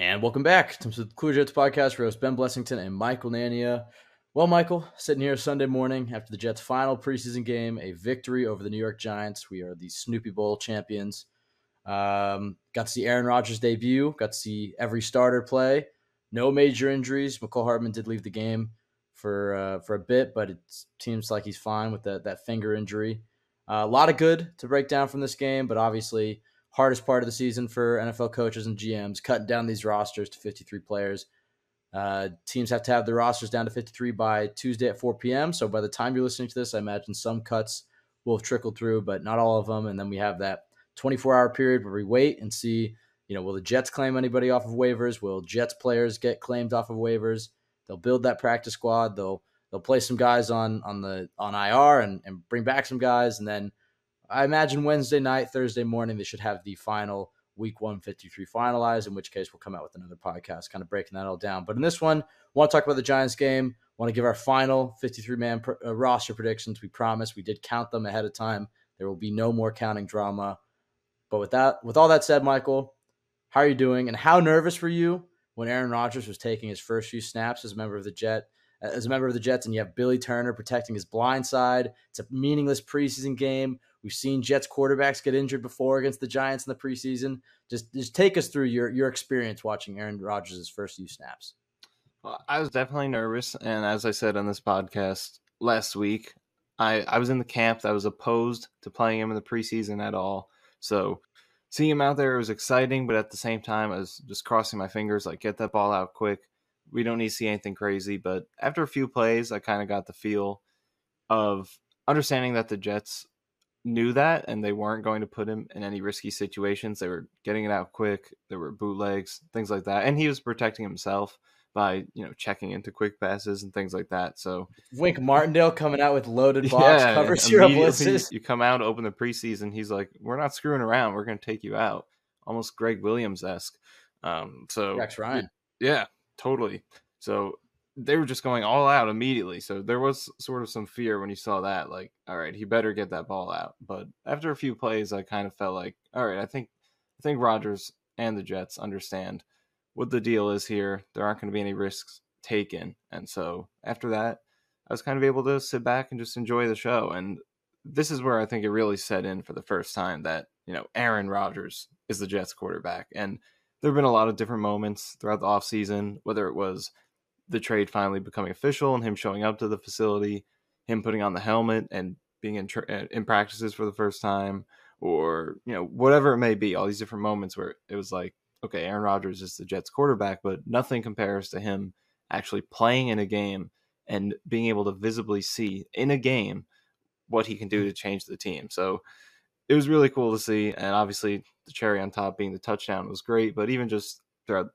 And welcome back to the Cooler Jets podcast. Roast Ben Blessington and Michael Nania. Well, Michael, sitting here Sunday morning after the Jets' final preseason game, a victory over the New York Giants. We are the Snoopy Bowl champions. Um, got to see Aaron Rodgers debut. Got to see every starter play. No major injuries. Mecole Hardman did leave the game for uh, for a bit, but it seems like he's fine with that that finger injury. Uh, a lot of good to break down from this game, but obviously hardest part of the season for NFL coaches and GMs, cutting down these rosters to 53 players. Uh, teams have to have their rosters down to 53 by Tuesday at 4 p.m. So by the time you're listening to this, I imagine some cuts will have trickled through, but not all of them. And then we have that 24 hour period where we wait and see, you know, will the Jets claim anybody off of waivers? Will Jets players get claimed off of waivers? They'll build that practice squad. They'll they'll play some guys on on the on IR and, and bring back some guys, and then I imagine Wednesday night, Thursday morning, they should have the final week 153 finalized, in which case we'll come out with another podcast kind of breaking that all down. But in this one, want to talk about the Giants game. Want to give our final 53 man pr- uh, roster predictions. We promise we did count them ahead of time. There will be no more counting drama. But with that, with all that said, Michael, how are you doing? And how nervous were you when Aaron Rodgers was taking his first few snaps as a member of the Jet? As a member of the Jets, and you have Billy Turner protecting his blind side. It's a meaningless preseason game We've seen Jets quarterbacks get injured before against the Giants in the preseason. Just just take us through your your experience watching Aaron Rodgers' first few snaps. Well, I was definitely nervous, and as I said on this podcast last week, I I was in the camp that was opposed to playing him in the preseason at all. So seeing him out there was exciting, but at the same time, I was just crossing my fingers, like get that ball out quick. We don't need to see anything crazy. But after a few plays, I kind of got the feel of understanding that the Jets knew that and they weren't going to put him in any risky situations. They were getting it out quick. There were bootlegs, things like that. And he was protecting himself by, you know, checking into quick passes and things like that. So Wink Martindale coming out with loaded box yeah, covers your blitzes. You come out, open the preseason, he's like, We're not screwing around, we're gonna take you out. Almost Gregg Williams esque. Um so Rex Ryan. Yeah, totally. So they were just going all out immediately. So there was sort of some fear when you saw that, like, all right, he better get that ball out. But after a few plays, I kind of felt like, all right, I think I think Rodgers and the Jets understand what the deal is here. There aren't going to be any risks taken. And so after that, I was kind of able to sit back and just enjoy the show. And this is where I think it really set in for the first time that, you know, Aaron Rodgers is the Jets quarterback. And there have been a lot of different moments throughout the offseason, whether it was the trade finally becoming official and him showing up to the facility, him putting on the helmet and being in tra- uh, in practices for the first time, or you know whatever it may be. All these different moments where it was like, okay, Aaron Rodgers is the Jets quarterback, but nothing compares to him actually playing in a game and being able to visibly see in a game what he can do to change the team. So it was really cool to see, and obviously the cherry on top being the touchdown was great. But even just throughout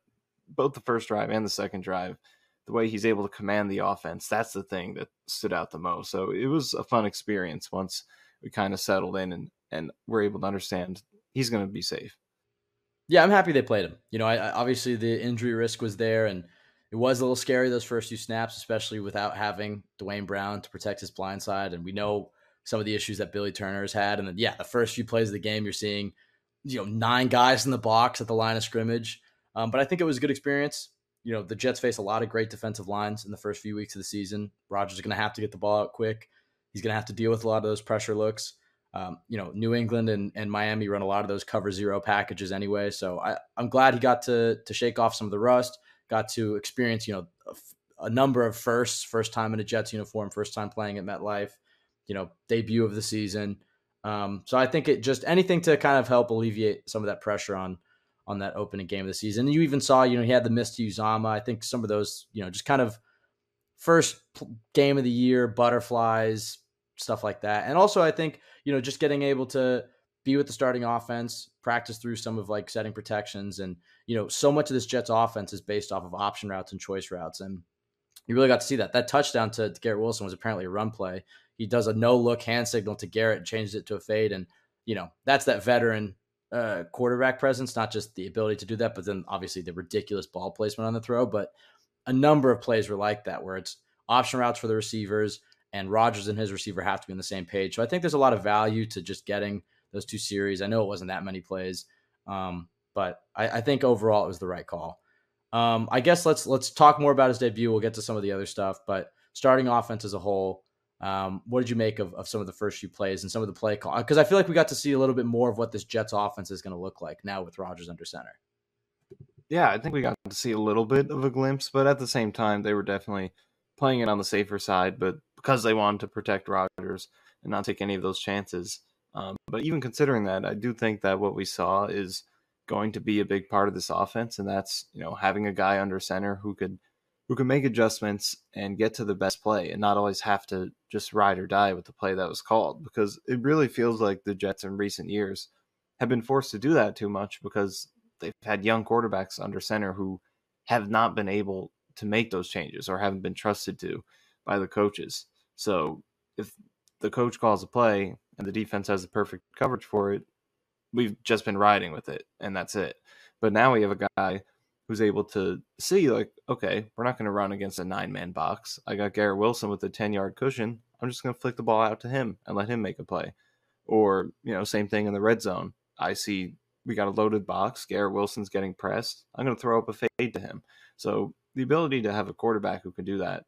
both the first drive and the second drive, the way he's able to command the offense. That's the thing that stood out the most. So it was a fun experience once we kind of settled in and and we're able to understand he's going to be safe. Yeah, I'm happy they played him. You know, I, I, obviously the injury risk was there, and it was a little scary those first few snaps, especially without having Duane Brown to protect his blind side. And we know some of the issues that Billy Turner has had. And then, yeah, the first few plays of the game, you're seeing, you know, nine guys in the box at the line of scrimmage. Um, but I think it was a good experience you know, the Jets face a lot of great defensive lines in the first few weeks of the season. Rodgers is going to have to get the ball out quick. He's going to have to deal with a lot of those pressure looks. Um, you know, New England and, and Miami run a lot of those cover zero packages anyway. So I, I'm glad he got to to shake off some of the rust, got to experience, you know, a, number of firsts, first time in a Jets uniform, first time playing at MetLife, you know, debut of the season. Um, so I think it just anything to kind of help alleviate some of that pressure on on that opening game of the season. And you even saw, you know, he had the miss to Uzomah. I think some of those, you know, just kind of first game of the year, butterflies, stuff like that. And also, I think, you know, just getting able to be with the starting offense, practice through some of like setting protections. And, you know, so much of this Jets offense is based off of option routes and choice routes. And you really got to see that. That touchdown to, to Garrett Wilson was apparently a run play. He does a no look hand signal to Garrett changes it to a fade. And, you know, that's that veteran uh, quarterback presence, not just the ability to do that, but then obviously the ridiculous ball placement on the throw. But a number of plays were like that, where it's option routes for the receivers, and Rodgers and his receiver have to be on the same page. So I think there's a lot of value to just getting those two series. I know it wasn't that many plays, um, but I, I, think overall it was the right call. Um, I guess let's let's talk more about his debut. We'll get to some of the other stuff, but starting offense as a whole, um, what did you make of, of some of the first few plays and some of the play call? Because I feel like we got to see a little bit more of what this Jets offense is going to look like now with Rodgers under center. Yeah, I think we got to see a little bit of a glimpse, but at the same time, they were definitely playing it on the safer side, but because they wanted to protect Rodgers and not take any of those chances. Um, but even considering that, I do think that what we saw is going to be a big part of this offense, and that's you know having a guy under center who could who can make adjustments and get to the best play and not always have to just ride or die with the play that was called because it really feels like the Jets in recent years have been forced to do that too much because they've had young quarterbacks under center who have not been able to make those changes or haven't been trusted to by the coaches. So if the coach calls a play and the defense has the perfect coverage for it, we've just been riding with it and that's it. But now we have a guy who's able to see like, okay, we're not going to run against a nine man box. I got Garrett Wilson with a 10 yard cushion. I'm just going to flick the ball out to him and let him make a play. Or, you know, same thing in the red zone. I see we got a loaded box. Garrett Wilson's getting pressed. I'm going to throw up a fade to him. So the ability to have a quarterback who can do that,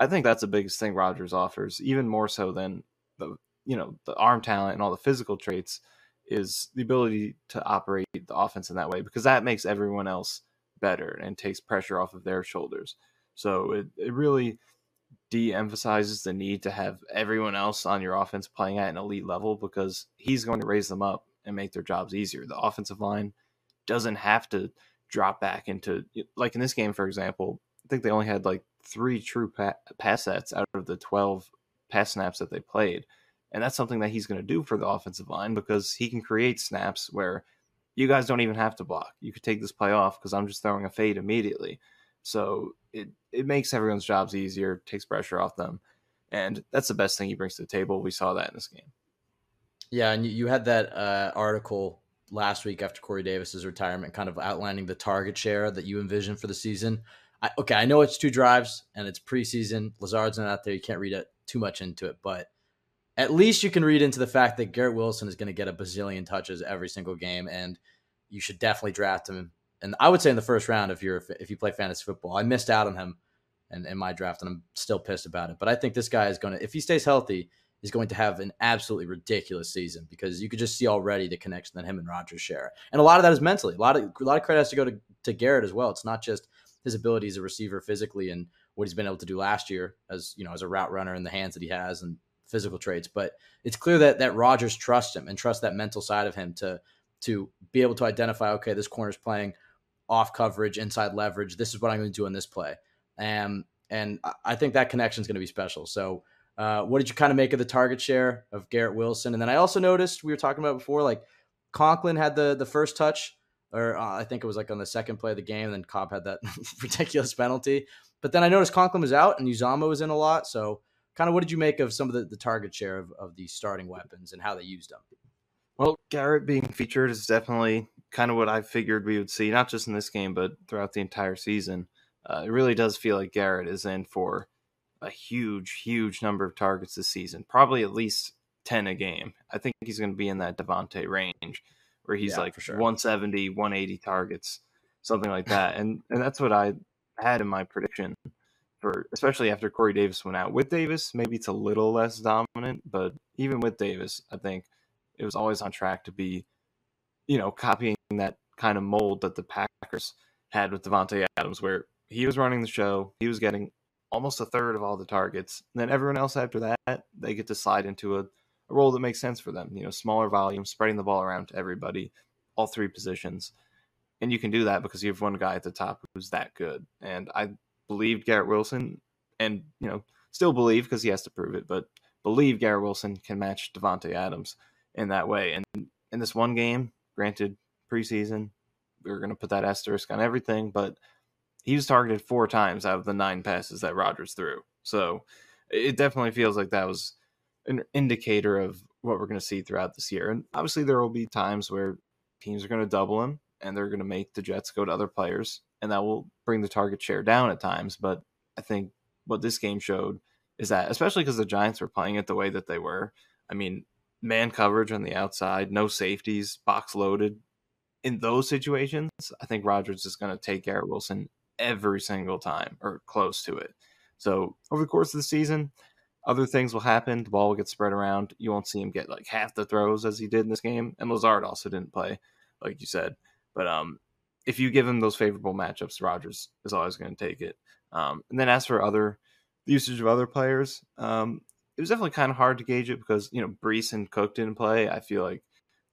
I think that's the biggest thing Rodgers offers, even more so than the you know the arm talent and all the physical traits, is the ability to operate the offense in that way because that makes everyone else better and takes pressure off of their shoulders. So it, it really de-emphasizes the need to have everyone else on your offense playing at an elite level because he's going to raise them up and make their jobs easier. The offensive line doesn't have to drop back into like in this game, for example. I think they only had like three true pa- pass sets out of the twelve pass snaps that they played, and that's something that he's going to do for the offensive line because he can create snaps where you guys don't even have to block. You could take this play off because I'm just throwing a fade immediately. So it it makes everyone's jobs easier, takes pressure off them, and that's the best thing he brings to the table. We saw that in this game. Yeah, and you had that uh, article last week after Corey Davis's retirement, kind of outlining the target share that you envision for the season. I, okay, I know it's two drives and it's preseason. Lazard's not out there; you can't read it too much into it, but at least you can read into the fact that Garrett Wilson is going to get a bazillion touches every single game, and you should definitely draft him. And I would say in the first round if you're if you play fantasy football. I missed out on him in, in my draft, and I'm still pissed about it. But I think this guy is going to, if he stays healthy, is going to have an absolutely ridiculous season because you could just see already the connection that him and Rodgers share, and a lot of that is mentally. A lot of a lot of credit has to go to, to Garrett as well. It's not just his ability as a receiver physically and what he's been able to do last year as you know as a route runner and the hands that he has and physical traits, but it's clear that that Rodgers trusts him and trusts that mental side of him to to be able to identify okay this corner is playing off coverage, inside leverage. This is what I'm going to do in this play, and and I think that connection is going to be special. So uh, what did you kind of make of the target share of Garrett Wilson? And then I also noticed we were talking about before, like Conklin had the the first touch, or uh, I think it was like on the second play of the game. And then Cobb had that ridiculous penalty. But then I noticed Conklin was out and Uzomah was in a lot. So kind of what did you make of some of the, the target share of, of the starting weapons and how they used them? Well, Garrett being featured is definitely kind of what I figured we would see, not just in this game, but throughout the entire season. Uh, it really does feel like Garrett is in for a huge, huge number of targets this season, probably at least 10 a game. I think he's going to be in that Davante range where he's yeah, like sure. 170, 180 targets, something like that. and and that's what I had in my prediction for especially after Corey Davis went out. With Davis, maybe it's a little less dominant, but even with Davis, I think it was always on track to be, you know, copying that kind of mold that the Packers had with Davante Adams, where he was running the show, he was getting almost a third of all the targets. And then everyone else after that, they get to slide into a, a role that makes sense for them. You know, smaller volume, spreading the ball around to everybody, all three positions. And you can do that because you have one guy at the top who's that good. And I believed Garrett Wilson, and you know, still believe because he has to prove it, but believe Garrett Wilson can match Davante Adams in that way. And in this one game, granted preseason, we are going to put that asterisk on everything, but he was targeted four times out of the nine passes that Rodgers threw. So it definitely feels like that was an indicator of what we're going to see throughout this year. And obviously, there will be times where teams are going to double him and they're going to make the Jets go to other players, and that will bring the target share down at times. But I think what this game showed is that, especially because the Giants were playing it the way that they were, I mean, man coverage on the outside, no safeties, box loaded. In those situations, I think Rodgers is going to take Garrett Wilson every single time or close to it. So over the course of the season, other things will happen. The ball will get spread around. You won't see him get like half the throws as he did in this game. And Lazard also didn't play, like you said. But um, if you give him those favorable matchups, Rodgers is always going to take it. Um, and then as for other the usage of other players, um, it was definitely kind of hard to gauge it because you know Breece and Cook didn't play. I feel like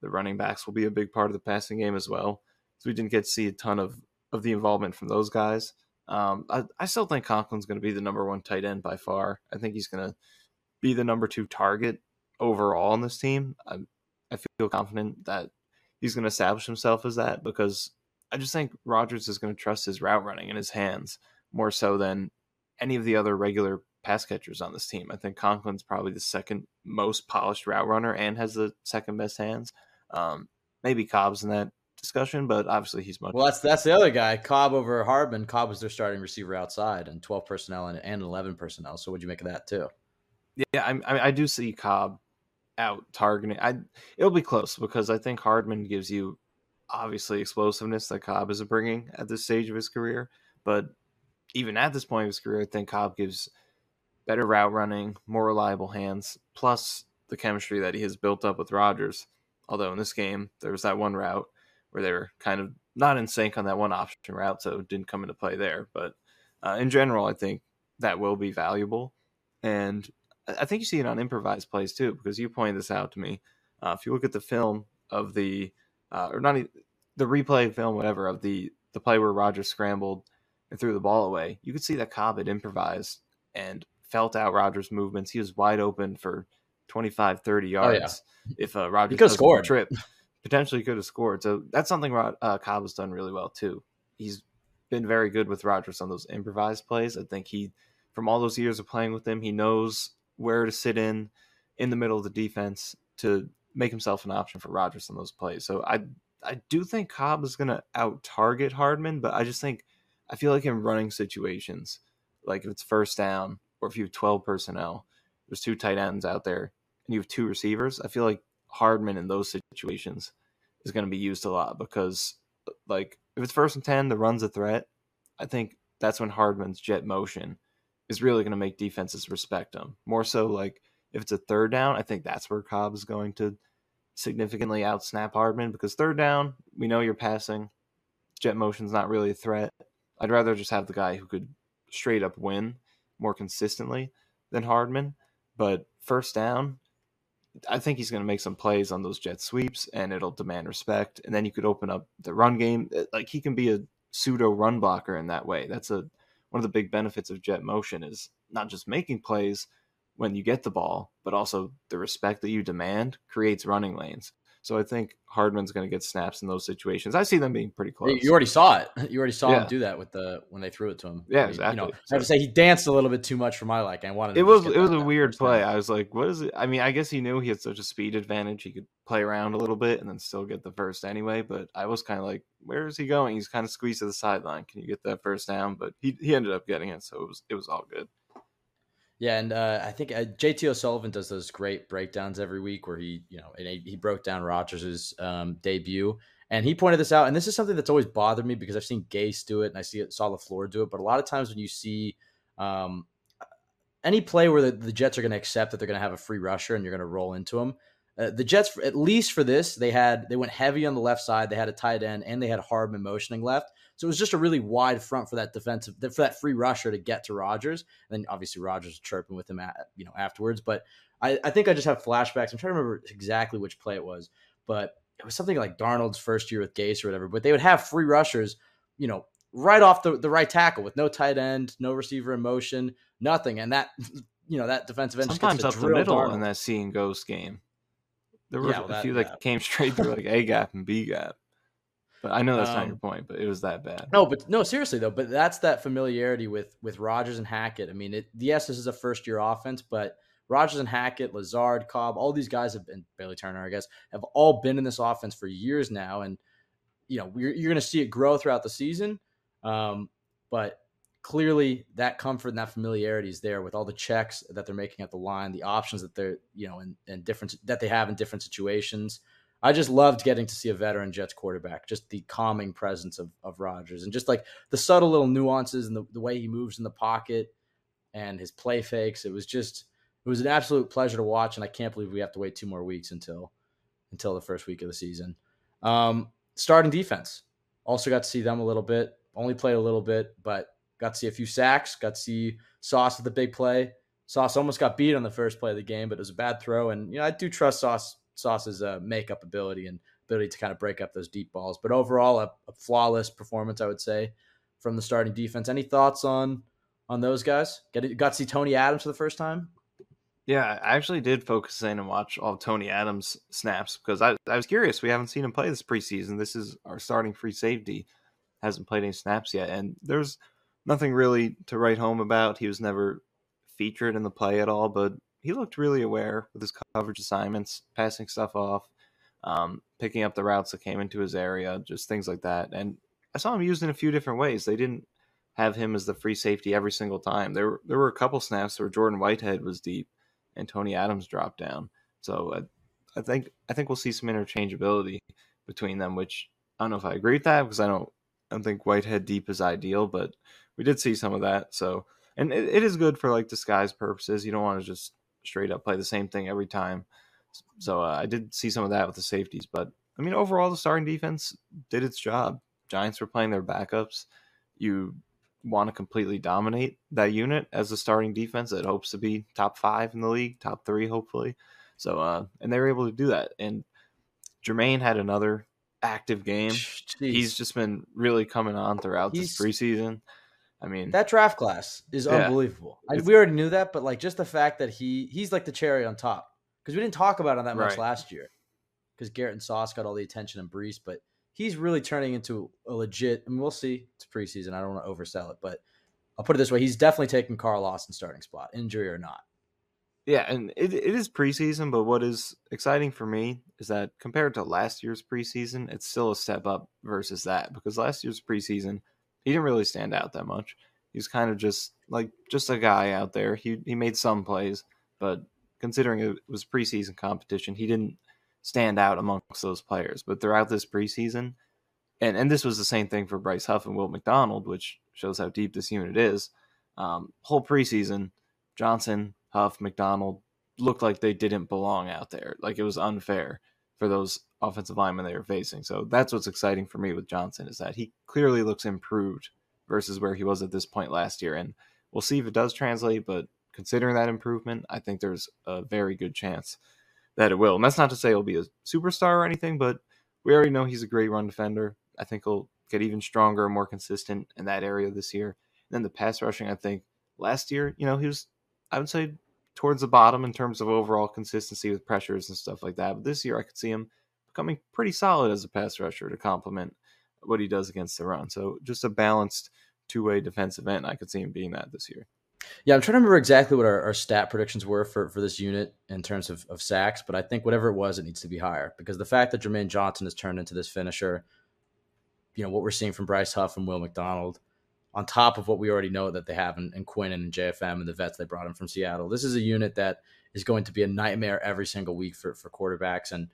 the running backs will be a big part of the passing game as well. So we didn't get to see a ton of of the involvement from those guys. Um, I, I still think Conklin's going to be the number one tight end by far. I think he's going to be the number two target overall on this team. I, I feel confident that he's going to establish himself as that because I just think Rodgers is going to trust his route running in his hands more so than any of the other regular pass catchers on this team. I think Conklin's probably the second most polished route runner and has the second best hands. Um, maybe Cobb's in that discussion, but obviously he's much. Well, that's that's the other guy, Cobb over Hardman. Cobb was their starting receiver outside, and twelve personnel and, and eleven personnel. So, what'd you make of that too? Yeah, I, I, I do see Cobb out targeting. I it'll be close because I think Hardman gives you obviously explosiveness that Cobb is bringing at this stage of his career, but even at this point of his career, I think Cobb gives better route running, more reliable hands, plus the chemistry that he has built up with Rodgers. Although in this game, there was that one route where they were kind of not in sync on that one option route, so it didn't come into play there. But uh, in general, I think that will be valuable. And I think you see it on improvised plays too, because you pointed this out to me. Uh, if you look at the film of the, uh, or not even, the replay film, whatever, of the the play where Rodgers scrambled and threw the ball away, you could see that Cobb had improvised and felt out Rodgers' movements. He was wide open for 25, 30 yards. Oh, yeah. If uh, Rodgers could score trip, potentially could have scored. So that's something Rod, uh, Cobb has done really well too. He's been very good with Rodgers on those improvised plays. I think he, from all those years of playing with him, he knows where to sit in in the middle of the defense to make himself an option for Rodgers on those plays. So I I do think Cobb is going to out target Hardman, but I just think I feel like in running situations, like if it's first down or if you have 12 personnel, there's two tight ends out there and you have two receivers, I feel like Hardman in those situations is going to be used a lot because, like, if it's first and 10, the run's a threat. I think that's when Hardman's jet motion is really going to make defenses respect him. More so, like, if it's a third down, I think that's where Cobb is going to significantly outsnap Hardman because third down, we know you're passing. Jet motion's not really a threat. I'd rather just have the guy who could straight up win more consistently than Hardman. But first down, I think he's going to make some plays on those jet sweeps and it'll demand respect. And then you could open up the run game. Uh, like he can be a pseudo run blocker in that way. That's a one of the big benefits of jet motion is not just making plays when you get the ball, but also the respect that you demand creates running lanes. So I think Hardman's going to get snaps in those situations. I see them being pretty close. You already saw it. You already saw yeah. him do that with the when they threw it to him. Yeah, exactly. You know, I have to say he danced a little bit too much for my liking. I wanted. It was it was a weird play. I was like, what is it? I mean, I guess he knew he had such a speed advantage. He could play around a little bit and then still get the first anyway. But I was kind of like, where is he going? He's kind of squeezed to the sideline. Can you get that first down? But he he ended up getting it, so it was it was all good. Yeah, and uh, I think uh, JT O'Sullivan does those great breakdowns every week where he, you know, he broke down Rodgers's um, debut, and he pointed this out. And this is something that's always bothered me because I've seen Gase do it, and I see it, saw LaFleur do it. But a lot of times when you see um, any play where the, the Jets are going to accept that they're going to have a free rusher and you're going to roll into them, uh, the Jets, at least for this, they had they went heavy on the left side. They had a tight end and they had Hardman motioning left. So it was just a really wide front for that defensive for that free rusher to get to Rodgers, And then obviously Rodgers chirping with him, at, you know, afterwards. But I, I think I just have flashbacks. I'm trying to remember exactly which play it was, but it was something like Darnold's first year with Gase or whatever. But they would have free rushers, you know, right off the, the right tackle with no tight end, no receiver in motion, nothing. And that, you know, that defensive end sometimes up the middle Darnold. in that seeing ghost game. There were yeah, well, a that, few that yeah. came straight through like A gap and B gap. But I know that's um, not your point, but it was that bad. No, but no, seriously though. But that's that familiarity with with Rodgers and Hackett. I mean, it, yes, this is a first year offense, but Rodgers and Hackett, Lazard, Cobb, all these guys have been Billy Turner, I guess, have all been in this offense for years now, and you know you're, you're going to see it grow throughout the season. Um, but clearly, that comfort and that familiarity is there with all the checks that they're making at the line, the options that they're you know in, in different that they have in different situations. I just loved getting to see a veteran Jets quarterback, just the calming presence of, of Rodgers and just like the subtle little nuances and the, the way he moves in the pocket and his play fakes. It was just, it was an absolute pleasure to watch. And I can't believe we have to wait two more weeks until, until the first week of the season. Um, starting defense. Also got to see them a little bit, only played a little bit, but got to see a few sacks, got to see Sauce with the big play. Sauce almost got beat on the first play of the game, but it was a bad throw. And, you know, I do trust Sauce Sauce's uh, makeup ability and ability to kind of break up those deep balls. But overall, a, a, flawless performance, I would say, from the starting defense. Any thoughts on on those guys? Get got to see Tony Adams for the first time. Yeah, I actually did focus in and watch all Tony Adams snaps because I, I was curious. We haven't seen him play this preseason. This is our starting free safety. Hasn't played any snaps yet. And there's nothing really to write home about. He was never featured in the play at all, but he looked really aware with his coverage assignments, passing stuff off, um, picking up the routes that came into his area, just things like that. And I saw him used in a few different ways. They didn't have him as the free safety every single time. There were there were a couple snaps where Jordan Whitehead was deep and Tony Adams dropped down. So I, I think I think we'll see some interchangeability between them, which I don't know if I agree with that because I don't I don't think Whitehead deep is ideal, but we did see some of that. So and it, it is good for like disguise purposes. You don't want to just straight up play the same thing every time. So uh, I did see some of that with the safeties, but I mean overall the starting defense did its job. Giants were playing their backups. You want to completely dominate that unit as a starting defense that hopes to be top five in the league, top three hopefully. So uh, and they were able to do that. And Jermaine had another active game. Jeez. He's just been really coming on throughout He's, this preseason. I mean, that draft class is yeah, unbelievable. I, we already knew that, but like just the fact that he he's like the cherry on top because we didn't talk about him that much right. last year because Garrett and Sauce got all the attention and Breece, but he's really turning into a legit. I mean, we'll see. It's preseason. I don't want to oversell it, but I'll put it this way: he's definitely taking Carl Lawson starting spot, injury or not. Yeah, and it, it is preseason, but what is exciting for me is that compared to last year's preseason, it's still a step up versus that because last year's preseason he didn't really stand out that much. He's kind of just like just a guy out there. He he made some plays, but considering it was preseason competition, he didn't stand out amongst those players. But throughout this preseason, and and this was the same thing for Bryce Huff and Will McDonald, which shows how deep this unit is. Um, whole preseason, Johnson, Huff, McDonald looked like they didn't belong out there. Like it was unfair for those offensive linemen they were facing. So that's what's exciting for me with Johnson is that he clearly looks improved versus where he was at this point last year. And we'll see if it does translate, but considering that improvement, I think there's a very good chance that it will. And that's not to say he'll be a superstar or anything, but we already know he's a great run defender. I think he'll get even stronger and more consistent in that area this year. And then the pass rushing, I think last year, you know, he was, I would say, towards the bottom in terms of overall consistency with pressures and stuff like that. But this year, I could see him becoming pretty solid as a pass rusher to complement what he does against the run. So just a balanced two way defensive end. I could see him being that this year. Yeah, I'm trying to remember exactly what our, our stat predictions were for, for this unit in terms of, of sacks, but I think whatever it was, it needs to be higher because the fact that Jermaine Johnson has turned into this finisher, you know, what we're seeing from Bryce Huff and Will McDonald, on top of what we already know that they have in, in Quinn and in JFM and the vets they brought in from Seattle. This is a unit that is going to be a nightmare every single week for, for quarterbacks. And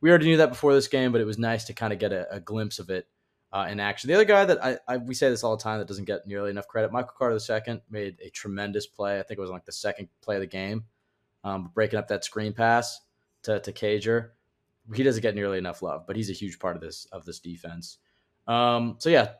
we already knew that before this game, but it was nice to kind of get a, a glimpse of it uh, in action. The other guy that I, I, we say this all the time that doesn't get nearly enough credit, Michael Carter II made a tremendous play. I think it was like the second play of the game, um, breaking up that screen pass. to, to Cager. He doesn't get nearly enough love, but he's a huge part of this of this defense. Um, so yeah,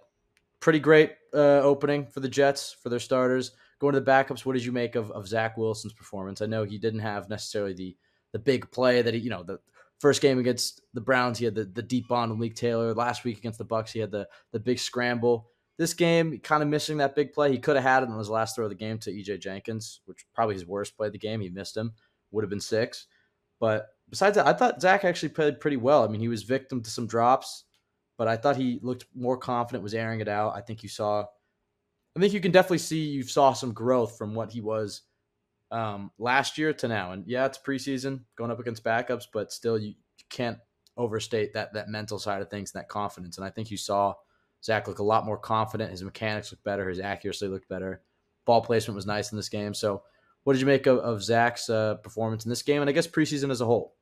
pretty great uh, opening for the Jets for their starters. Going to the backups, what did you make of, of Zach Wilson's performance? I know he didn't have necessarily the the big play that he, you know, the first game against the Browns, he had the, the deep bond with Malik Taylor. Last week against the Bucs, he had the the big scramble. This game, kind of missing that big play. He could have had it on his last throw of the game to EJ Jenkins, which probably his worst play of the game. He missed him, would have been six. But besides that, I thought Zach actually played pretty well. I mean, he was victim to some drops, but I thought he looked more confident, was airing it out. I think you saw, I think you can definitely see you saw some growth from what he was um, last year to now. And yeah, it's preseason going up against backups, but still, you, you can't overstate that that mental side of things and that confidence. And I think you saw Zach look a lot more confident. His mechanics looked better. His accuracy looked better. Ball placement was nice in this game. So, what did you make of, of Zach's uh, performance in this game, and I guess preseason as a whole?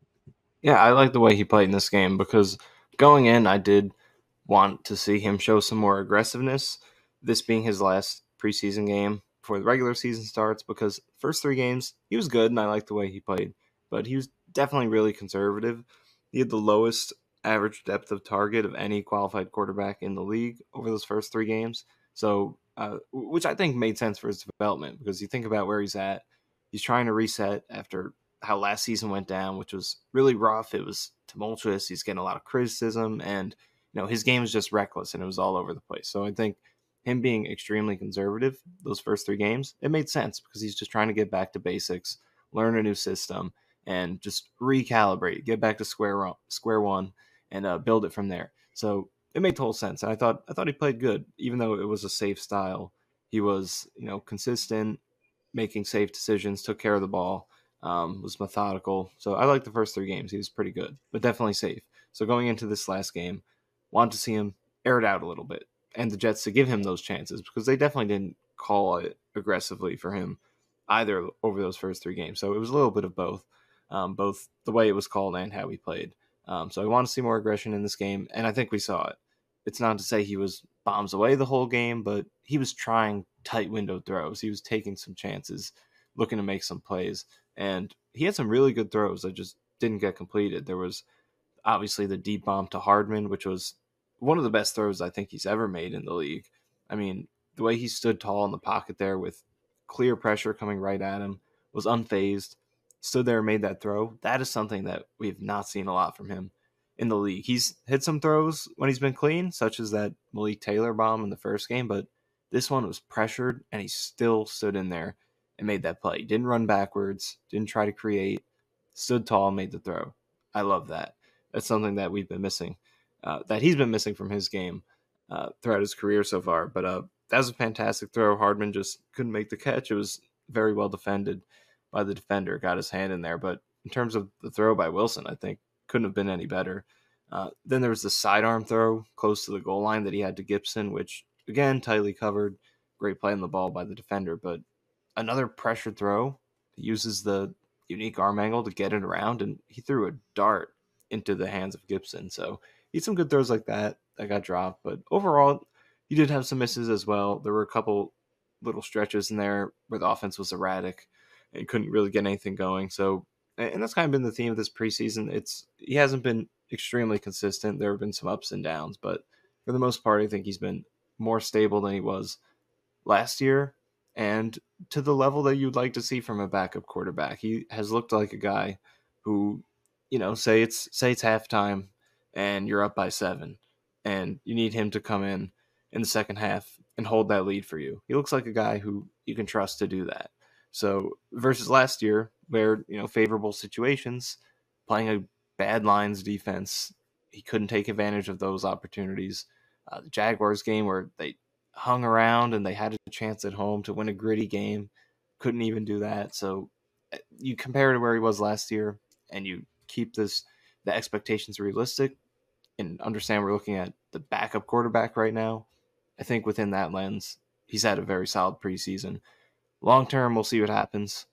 Yeah, I like the way he played in this game because going in, I did want to see him show some more aggressiveness. This being his last preseason game before the regular season starts, because first three games he was good and I liked the way he played, but he was definitely really conservative. He had the lowest average depth of target of any qualified quarterback in the league over those first three games. So, uh, which I think made sense for his development because you think about where he's at. He's trying to reset after how last season went down, which was really rough. It was tumultuous. He's getting a lot of criticism, and you know his game was just reckless, and it was all over the place. So I think him being extremely conservative those first three games, it made sense because he's just trying to get back to basics, learn a new system, and just recalibrate, get back to square square one, and uh, build it from there. So it made total sense. And I thought I thought he played good, even though it was a safe style. He was you know consistent, making safe decisions, took care of the ball, um, was methodical. So I like the first three games. He was pretty good, but definitely safe. So going into this last game, want to see him air it out a little bit, and the Jets to give him those chances because they definitely didn't call it aggressively for him either over those first three games. So it was a little bit of both, um, both the way it was called and how he played. Um, so I want to see more aggression in this game, and I think we saw it. It's not to say he was bombs away the whole game, but he was trying tight window throws. He was taking some chances, looking to make some plays, and he had some really good throws that just didn't get completed. There was obviously the deep bomb to Hardman, which was one of the best throws I think he's ever made in the league. I mean, the way he stood tall in the pocket there with clear pressure coming right at him was unfazed stood there and made that throw. That is something that we've not seen a lot from him in the league. He's hit some throws when he's been clean, such as that Malik Taylor bomb in the first game, but this one was pressured and he still stood in there and made that play. Didn't run backwards, didn't try to create, stood tall made the throw. I love that. That's something that we've been missing, uh, that he's been missing from his game uh, throughout his career so far. But uh, that was a fantastic throw. Hardman just couldn't make the catch. It was very well defended by the defender, got his hand in there. But in terms of the throw by Wilson, I think couldn't have been any better. Uh, then there was the sidearm throw close to the goal line that he had to Gipson, which again tightly covered. Great play on the ball by the defender, but another pressure throw. He uses the unique arm angle to get it around, and he threw a dart into the hands of Gipson. So he had some good throws like that that got dropped, but overall, he did have some misses as well. There were a couple little stretches in there where the offense was erratic and couldn't really get anything going. So, and that's kind of been the theme of this preseason. It's he hasn't been extremely consistent. There have been some ups and downs, but for the most part, I think he's been more stable than he was last year and to the level that you'd like to see from a backup quarterback. He has looked like a guy who, you know, say it's say it's halftime and you're up by 7 and you need him to come in in the second half and hold that lead for you. He looks like a guy who you can trust to do that. So versus last year, where you know favorable situations, playing a bad Lions defense, he couldn't take advantage of those opportunities. Uh, the Jaguars game where they hung around and they had a chance at home to win a gritty game, couldn't even do that. So eh, you compare to where he was last year, and you keep this the expectations realistic, and understand we're looking at the backup quarterback right now. I think within that lens, he's had a very solid preseason long term, we'll see what happens.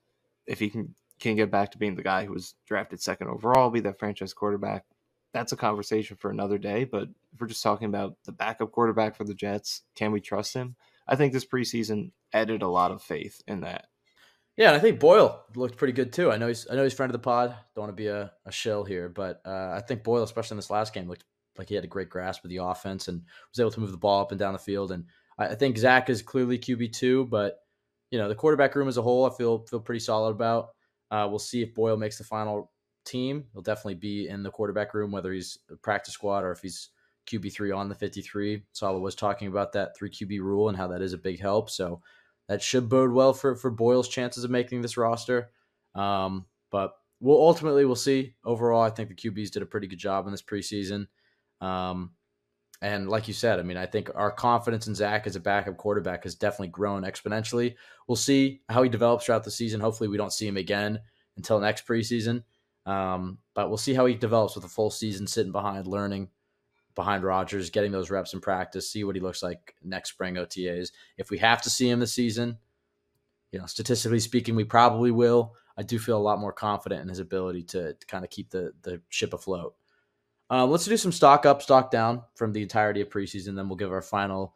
If he can can get back to being the guy who was drafted second overall, be that franchise quarterback, that's a conversation for another day. But if we're just talking about the backup quarterback for the Jets, can we trust him? I think this preseason added a lot of faith in that. Yeah, and I think Boyle looked pretty good too. I know he's I know he's friend of the pod. Don't want to be a, a shill here, but uh, I think Boyle, especially in this last game, looked like he had a great grasp of the offense and was able to move the ball up and down the field. And I, I think Zach is clearly QB two, but you know the quarterback room as a whole, I feel feel pretty solid about. Uh, we'll see if Boyle makes the final team. He'll definitely be in the quarterback room, whether he's a practice squad or if he's QB three on the fifty three. Saleh was talking about that three QB rule and how that is a big help. So that should bode well for for Boyle's chances of making this roster. Um, but we'll ultimately we'll see. Overall, I think the QBs did a pretty good job in this preseason. Um, and like you said, I mean, I think our confidence in Zach as a backup quarterback has definitely grown exponentially. We'll see how he develops throughout the season. Hopefully, we don't see him again until next preseason. Um, but we'll see how he develops with a full season sitting behind, learning behind Rodgers, getting those reps in practice, see what he looks like next spring OTAs. If we have to see him this season, you know, statistically speaking, we probably will. I do feel a lot more confident in his ability to, to kind of keep the the ship afloat. Um, let's do some stock up, stock down from the entirety of preseason. Then we'll give our final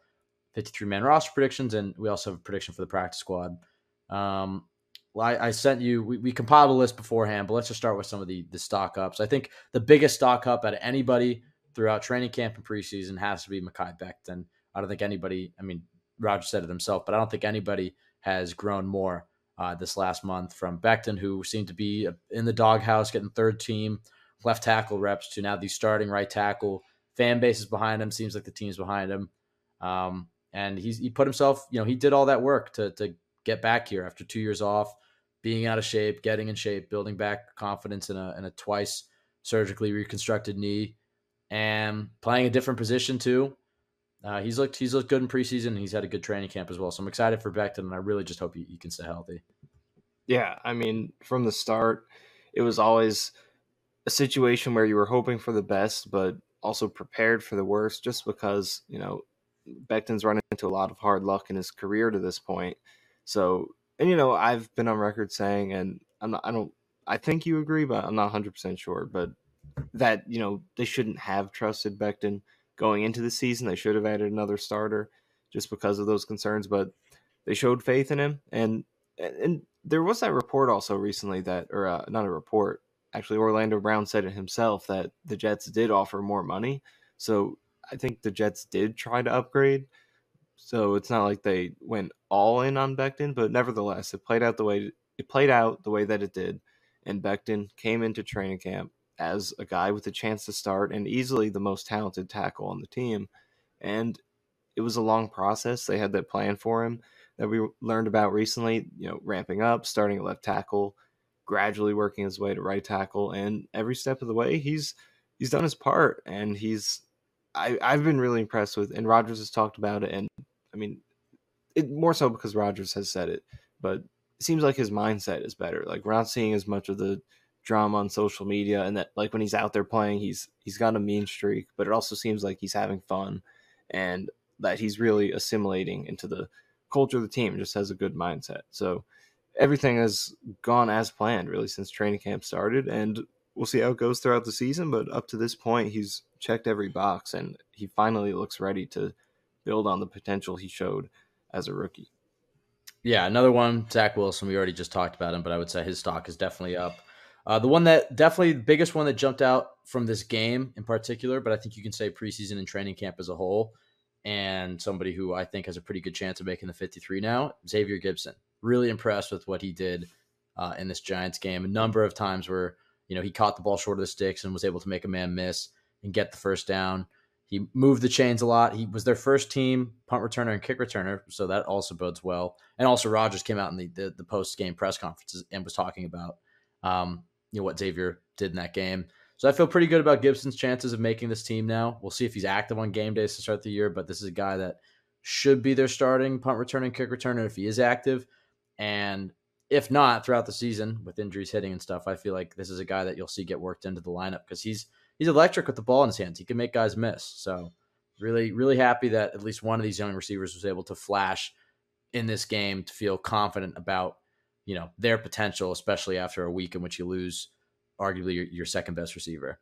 53 man roster predictions, and we also have a prediction for the practice squad. Um, I, I, sent you. We, we, compiled a list beforehand, but let's just start with some of the the stock ups. I think the biggest stock up out of anybody throughout training camp and preseason has to be Mekhi Becton. I don't think anybody. I mean, Roger said it himself, but I don't think anybody has grown more uh, this last month from Becton, who seemed to be in the doghouse, getting third team left tackle reps, to now the starting right tackle. Fan base is behind him. Seems like the team's behind him. Um, and he's he put himself. You know, he did all that work to to get back here after two years off, being out of shape, getting in shape, building back confidence in a in a twice surgically reconstructed knee, and playing a different position too. Uh, he's looked he's looked good in preseason. he's had a good training camp as well. So I'm excited for Becton, and I really just hope he, he can stay healthy. Yeah, I mean, from the start, it was always a situation where you were hoping for the best, but also prepared for the worst, just because you know Becton's run into a lot of hard luck in his career to this point. So, and you know, I've been on record saying, and I'm not, I don't, I think you agree, but I'm not 100 percent sure, but that you know they shouldn't have trusted Becton going into the season. They should have added another starter just because of those concerns, but they showed faith in him. And and there was that report also recently that, or uh, not a report, actually Orlando Brown said it himself that the Jets did offer more money. So I think the Jets did try to upgrade. So it's not like they went all in on Becton, but nevertheless, it played out the way it played out the way that it did. And Becton came into training camp as a guy with a chance to start and easily the most talented tackle on the team. And it was a long process. They had that plan for him that we learned about recently, you know, ramping up, starting at left tackle, gradually working his way to right tackle, and every step of the way he's he's done his part and he's I, I've been really impressed with and Rodgers has talked about it and I mean it more so because Rodgers has said it, but it seems like his mindset is better. Like we're not seeing as much of the drama on social media and that like when he's out there playing he's he's got a mean streak but it also seems like he's having fun and that he's really assimilating into the culture of the team just has a good mindset so everything has gone as planned really since training camp started and we'll see how it goes throughout the season but up to this point he's checked every box and he finally looks ready to build on the potential he showed as a rookie yeah another one zach wilson we already just talked about him but i would say his stock is definitely up uh, the one that definitely the biggest one that jumped out from this game in particular, but I think you can say preseason and training camp as a whole, and somebody who I think has a pretty good chance of making the 53 now, Xavier Gipson. Really impressed with what he did uh, in this Giants game. A number of times where you know he caught the ball short of the sticks and was able to make a man miss and get the first down. He moved the chains a lot. He was their first team punt returner and kick returner, so that also bodes well. And also, Rodgers came out in the the, the post game press conferences and was talking about um, you know what Xavier did in that game. So I feel pretty good about Gipson's chances of making this team now. We'll see if he's active on game days to start the year, but this is a guy that should be their starting punt return and kick returner if he is active. And if not, throughout the season with injuries hitting and stuff, I feel like this is a guy that you'll see get worked into the lineup because he's he's electric with the ball in his hands. He can make guys miss. So really, really happy that at least one of these young receivers was able to flash in this game to feel confident about you know their potential, especially after a week in which you lose arguably your, your second best receiver.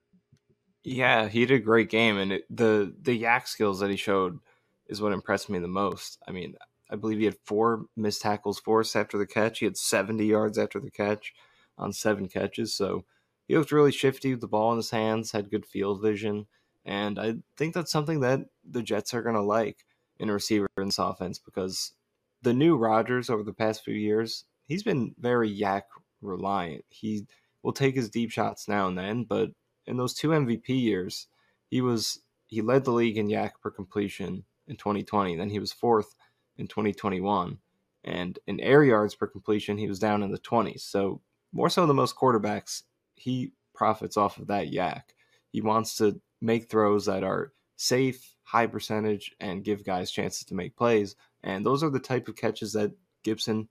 Yeah, he did a great game, and it, the the YAC skills that he showed is what impressed me the most. I mean, I believe he had four missed tackles forced after the catch. He had 70 yards after the catch on seven catches. So he looked really shifty with the ball in his hands, had good field vision. And I think that's something that the Jets are going to like in a receiver in this offense because the new Rodgers over the past few years, he's been very YAC reliant. He will take his deep shots now and then, but in those two MVP years, he was he led the league in YAC per completion in 2020. Then he was fourth in 2021, and in air yards per completion, he was down in the 20s. So more so than most quarterbacks, he profits off of that YAC. He wants to make throws that are safe, high percentage, and give guys chances to make plays. And those are the type of catches that Gipson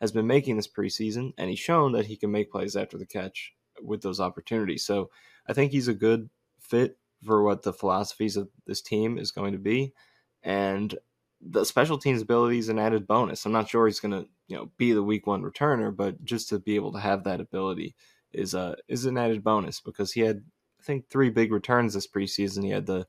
has been making this preseason, and he's shown that he can make plays after the catch with those opportunities. So I think he's a good fit for what the philosophies of this team is going to be. And the special teams ability is an added bonus. I'm not sure he's going to, you know, be the week one returner, but just to be able to have that ability is a is an added bonus because he had I think three big returns this preseason. He had the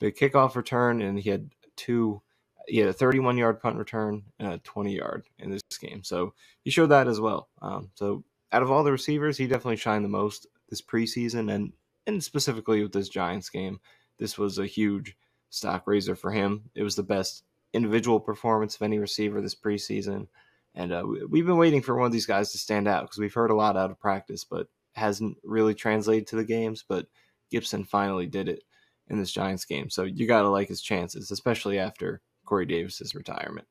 big kickoff return and he had two he had a 31 yard punt return and a 20 yard in this game. So he showed that as well. Um, so out of all the receivers, he definitely shined the most this preseason and and specifically with this Giants game, this was a huge stock raiser for him. It was the best individual performance of any receiver this preseason. And uh, we've been waiting for one of these guys to stand out because we've heard a lot out of practice, but hasn't really translated to the games. But Gipson finally did it in this Giants game. So you got to like his chances, especially after Corey Davis's retirement.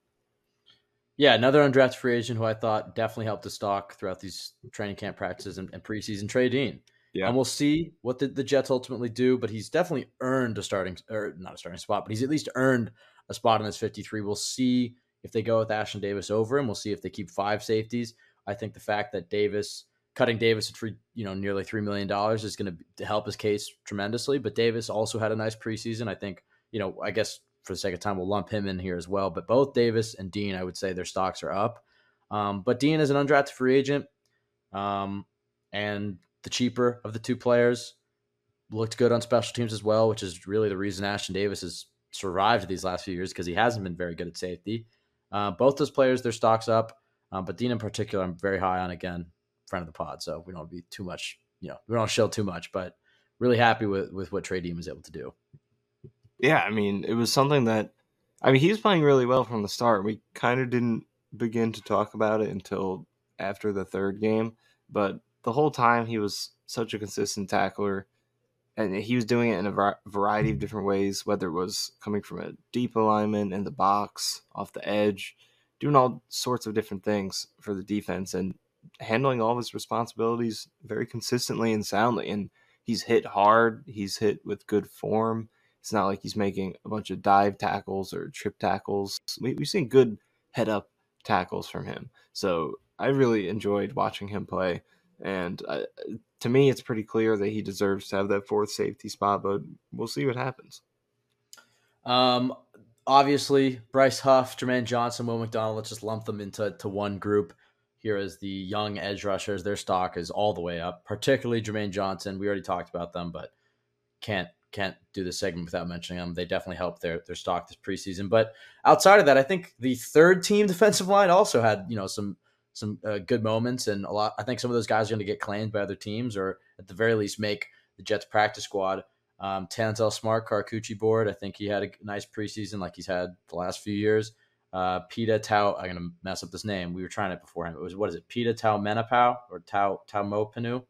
Yeah, another undrafted free agent who I thought definitely helped the stock throughout these training camp practices and, and preseason. Trey Dean. Yeah. And we'll see what the, the Jets ultimately do, but he's definitely earned a starting or not a starting spot, but he's at least earned a spot in this 53. We'll see if they go with Ashtyn Davis over him. We'll see if they keep five safeties. I think the fact that Davis cutting Davis free, you know, nearly three million dollars is going to help his case tremendously. But Davis also had a nice preseason. I think, you know, I guess for the sake of time, we'll lump him in here as well. But both Davis and Dean, I would say their stocks are up. Um, but Dean is an undrafted free agent. Um, and the cheaper of the two players. Looked good on special teams as well, which is really the reason Ashtyn Davis has survived these last few years because he hasn't been very good at safety. Uh, both those players, their stocks up, um, but Dean in particular, I'm very high on again, friend of the pod. So we don't be too much, you know, we don't shill too much, but really happy with with what Trey Dean was able to do. Yeah, I mean, it was something that, I mean, he was playing really well from the start. We kind of didn't begin to talk about it until after the third game, but the whole time he was such a consistent tackler and he was doing it in a variety of different ways whether it was coming from a deep alignment in the box off the edge doing all sorts of different things for the defense and handling all of his responsibilities very consistently and soundly. And he's hit hard he's hit with good form. It's not like he's making a bunch of dive tackles or trip tackles. We, we've seen good head up tackles from him. So i really enjoyed watching him play and uh, to me, it's pretty clear that he deserves to have that fourth safety spot, but we'll see what happens. Um, obviously, Bryce Huff, Jermaine Johnson, Will McDonald, let's just lump them into to one group here as the young edge rushers. Their stock is all the way up, particularly Jermaine Johnson. We already talked about them, but can't can't do this segment without mentioning them. They definitely helped their their stock this preseason. But outside of that, I think the third team defensive line also had you know some some uh, good moments, and a lot. I think some of those guys are going to get claimed by other teams, or at the very least make the Jets practice squad. Um, Tanzel Smart, Karakuchi board. I think he had a nice preseason, like he's had the last few years. Uh, Pita Tau. I'm gonna mess up this name. We were trying it beforehand. It was what is it? Pita Tau Menapau or Tau Tau Mopanu?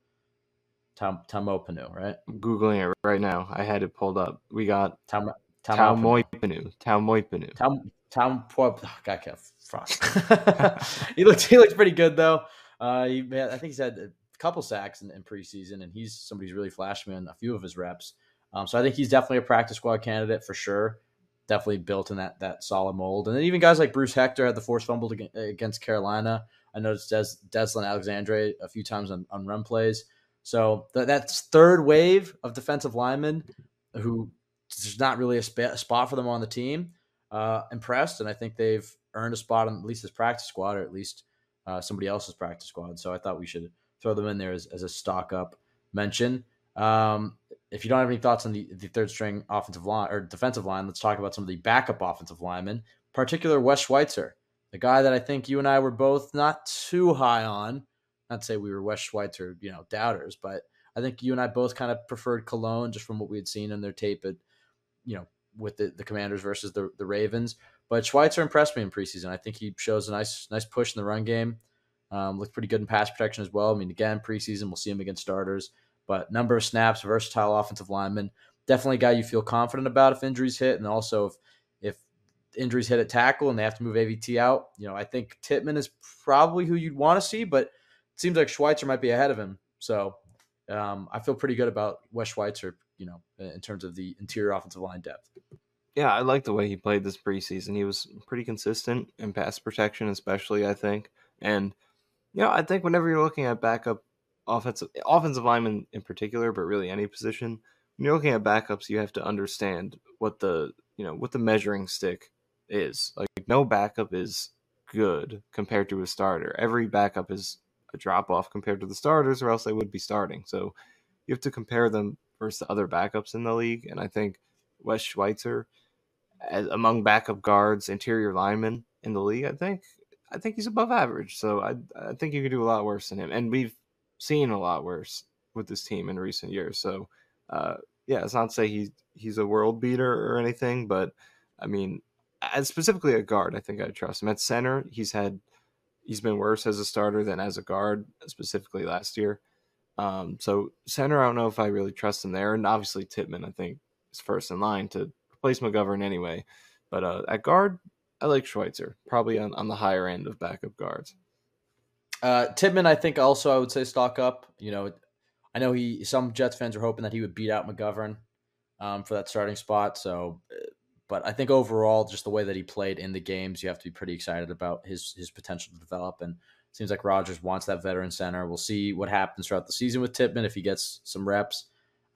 Tau right? I'm googling it right now. I had it pulled up. We got Tau Mo Panu. Tau Moipanu. Tau Tau Tau Oh, God, Frost. he looked he looked pretty good though. Uh, he, I think he's had a couple sacks in, in, preseason, and he's somebody who's really flashed me in a few of his reps. Um, so I think he's definitely a practice squad candidate for sure. Definitely built in that that solid mold. And then even guys like Bruce Hector had the force fumble against Carolina. I noticed Des, Deslin Alexandre a few times on, on run plays. So th- that's third wave of defensive linemen who there's not really a, sp- a spot for them on the team. Uh, impressed, and I think they've earned a spot on at least his practice squad or at least uh, somebody else's practice squad. So I thought we should throw them in there as, as a stock up mention. Um, if you don't have any thoughts on the, the third string offensive line or defensive line, let's talk about some of the backup offensive linemen. particular Wes Schweitzer, the guy that I think you and I were both not too high on. Not to say we were Wes Schweitzer, you know, doubters, but I think you and I both kind of preferred Colon just from what we had seen in their tape at, you know, with the, the Commanders versus the, the Ravens. But Schweitzer impressed me in preseason. I think he shows a nice nice push in the run game. Um, looked pretty good in pass protection as well. I mean, again, preseason we'll see him against starters, but number of snaps, versatile offensive lineman, definitely a guy you feel confident about if injuries hit, and also if if injuries hit at tackle and they have to move AVT out. You know, I think Tippmann is probably who you'd want to see, but it seems like Schweitzer might be ahead of him. So um, I feel pretty good about Wes Schweitzer. You know, in terms of the interior offensive line depth. Yeah, I like the way he played this preseason. He was pretty consistent in pass protection, especially I think, and you know, I think whenever you're looking at backup offensive offensive linemen in particular, but really any position, when you're looking at backups, you have to understand what the you know what the measuring stick is. Like no backup is good compared to a starter. Every backup is a drop off compared to the starters, or else they would be starting. So you have to compare them versus the other backups in the league. And I think Wes Schweitzer, as among backup guards, interior linemen in the league, I think I think he's above average. So I I think you could do a lot worse than him, and we've seen a lot worse with this team in recent years. So uh, yeah, it's not to say he's he's a world beater or anything, but I mean, as specifically a guard, I think I trust him. At center, he's had he's been worse as a starter than as a guard, specifically last year. Um, so center, I don't know if I really trust him there, and obviously Tippmann, I think, is first in line to replace McGovern anyway. But uh, at guard, I like Schweitzer, probably on, on the higher end of backup guards. Uh, I think also I would say stock up. You know, I know he some Jets fans are hoping that he would beat out McGovern um, for that starting spot. So, uh, but I think overall, just the way that he played in the games, you have to be pretty excited about his his potential to develop. And seems like Rodgers wants that veteran center. We'll see what happens throughout the season with Tippmann if he gets some reps.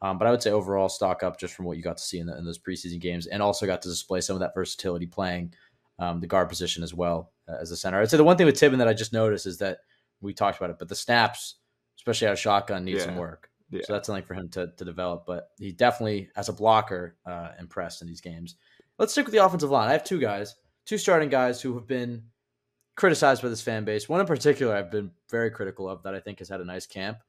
Um, but I would say overall stock up just from what you got to see in, the, in those preseason games, and also got to display some of that versatility playing um, the guard position as well uh, as a center. I'd say the one thing with Tippmann that I just noticed is that we talked about it, but the snaps, especially out of shotgun, need yeah. some work. Yeah. So that's something for him to, to develop. But he definitely, as a blocker, uh, impressed in these games. Let's stick with the offensive line. I have two guys, two starting guys who have been criticized by this fan base. One in particular, I've been very critical of that I think has had a nice camp.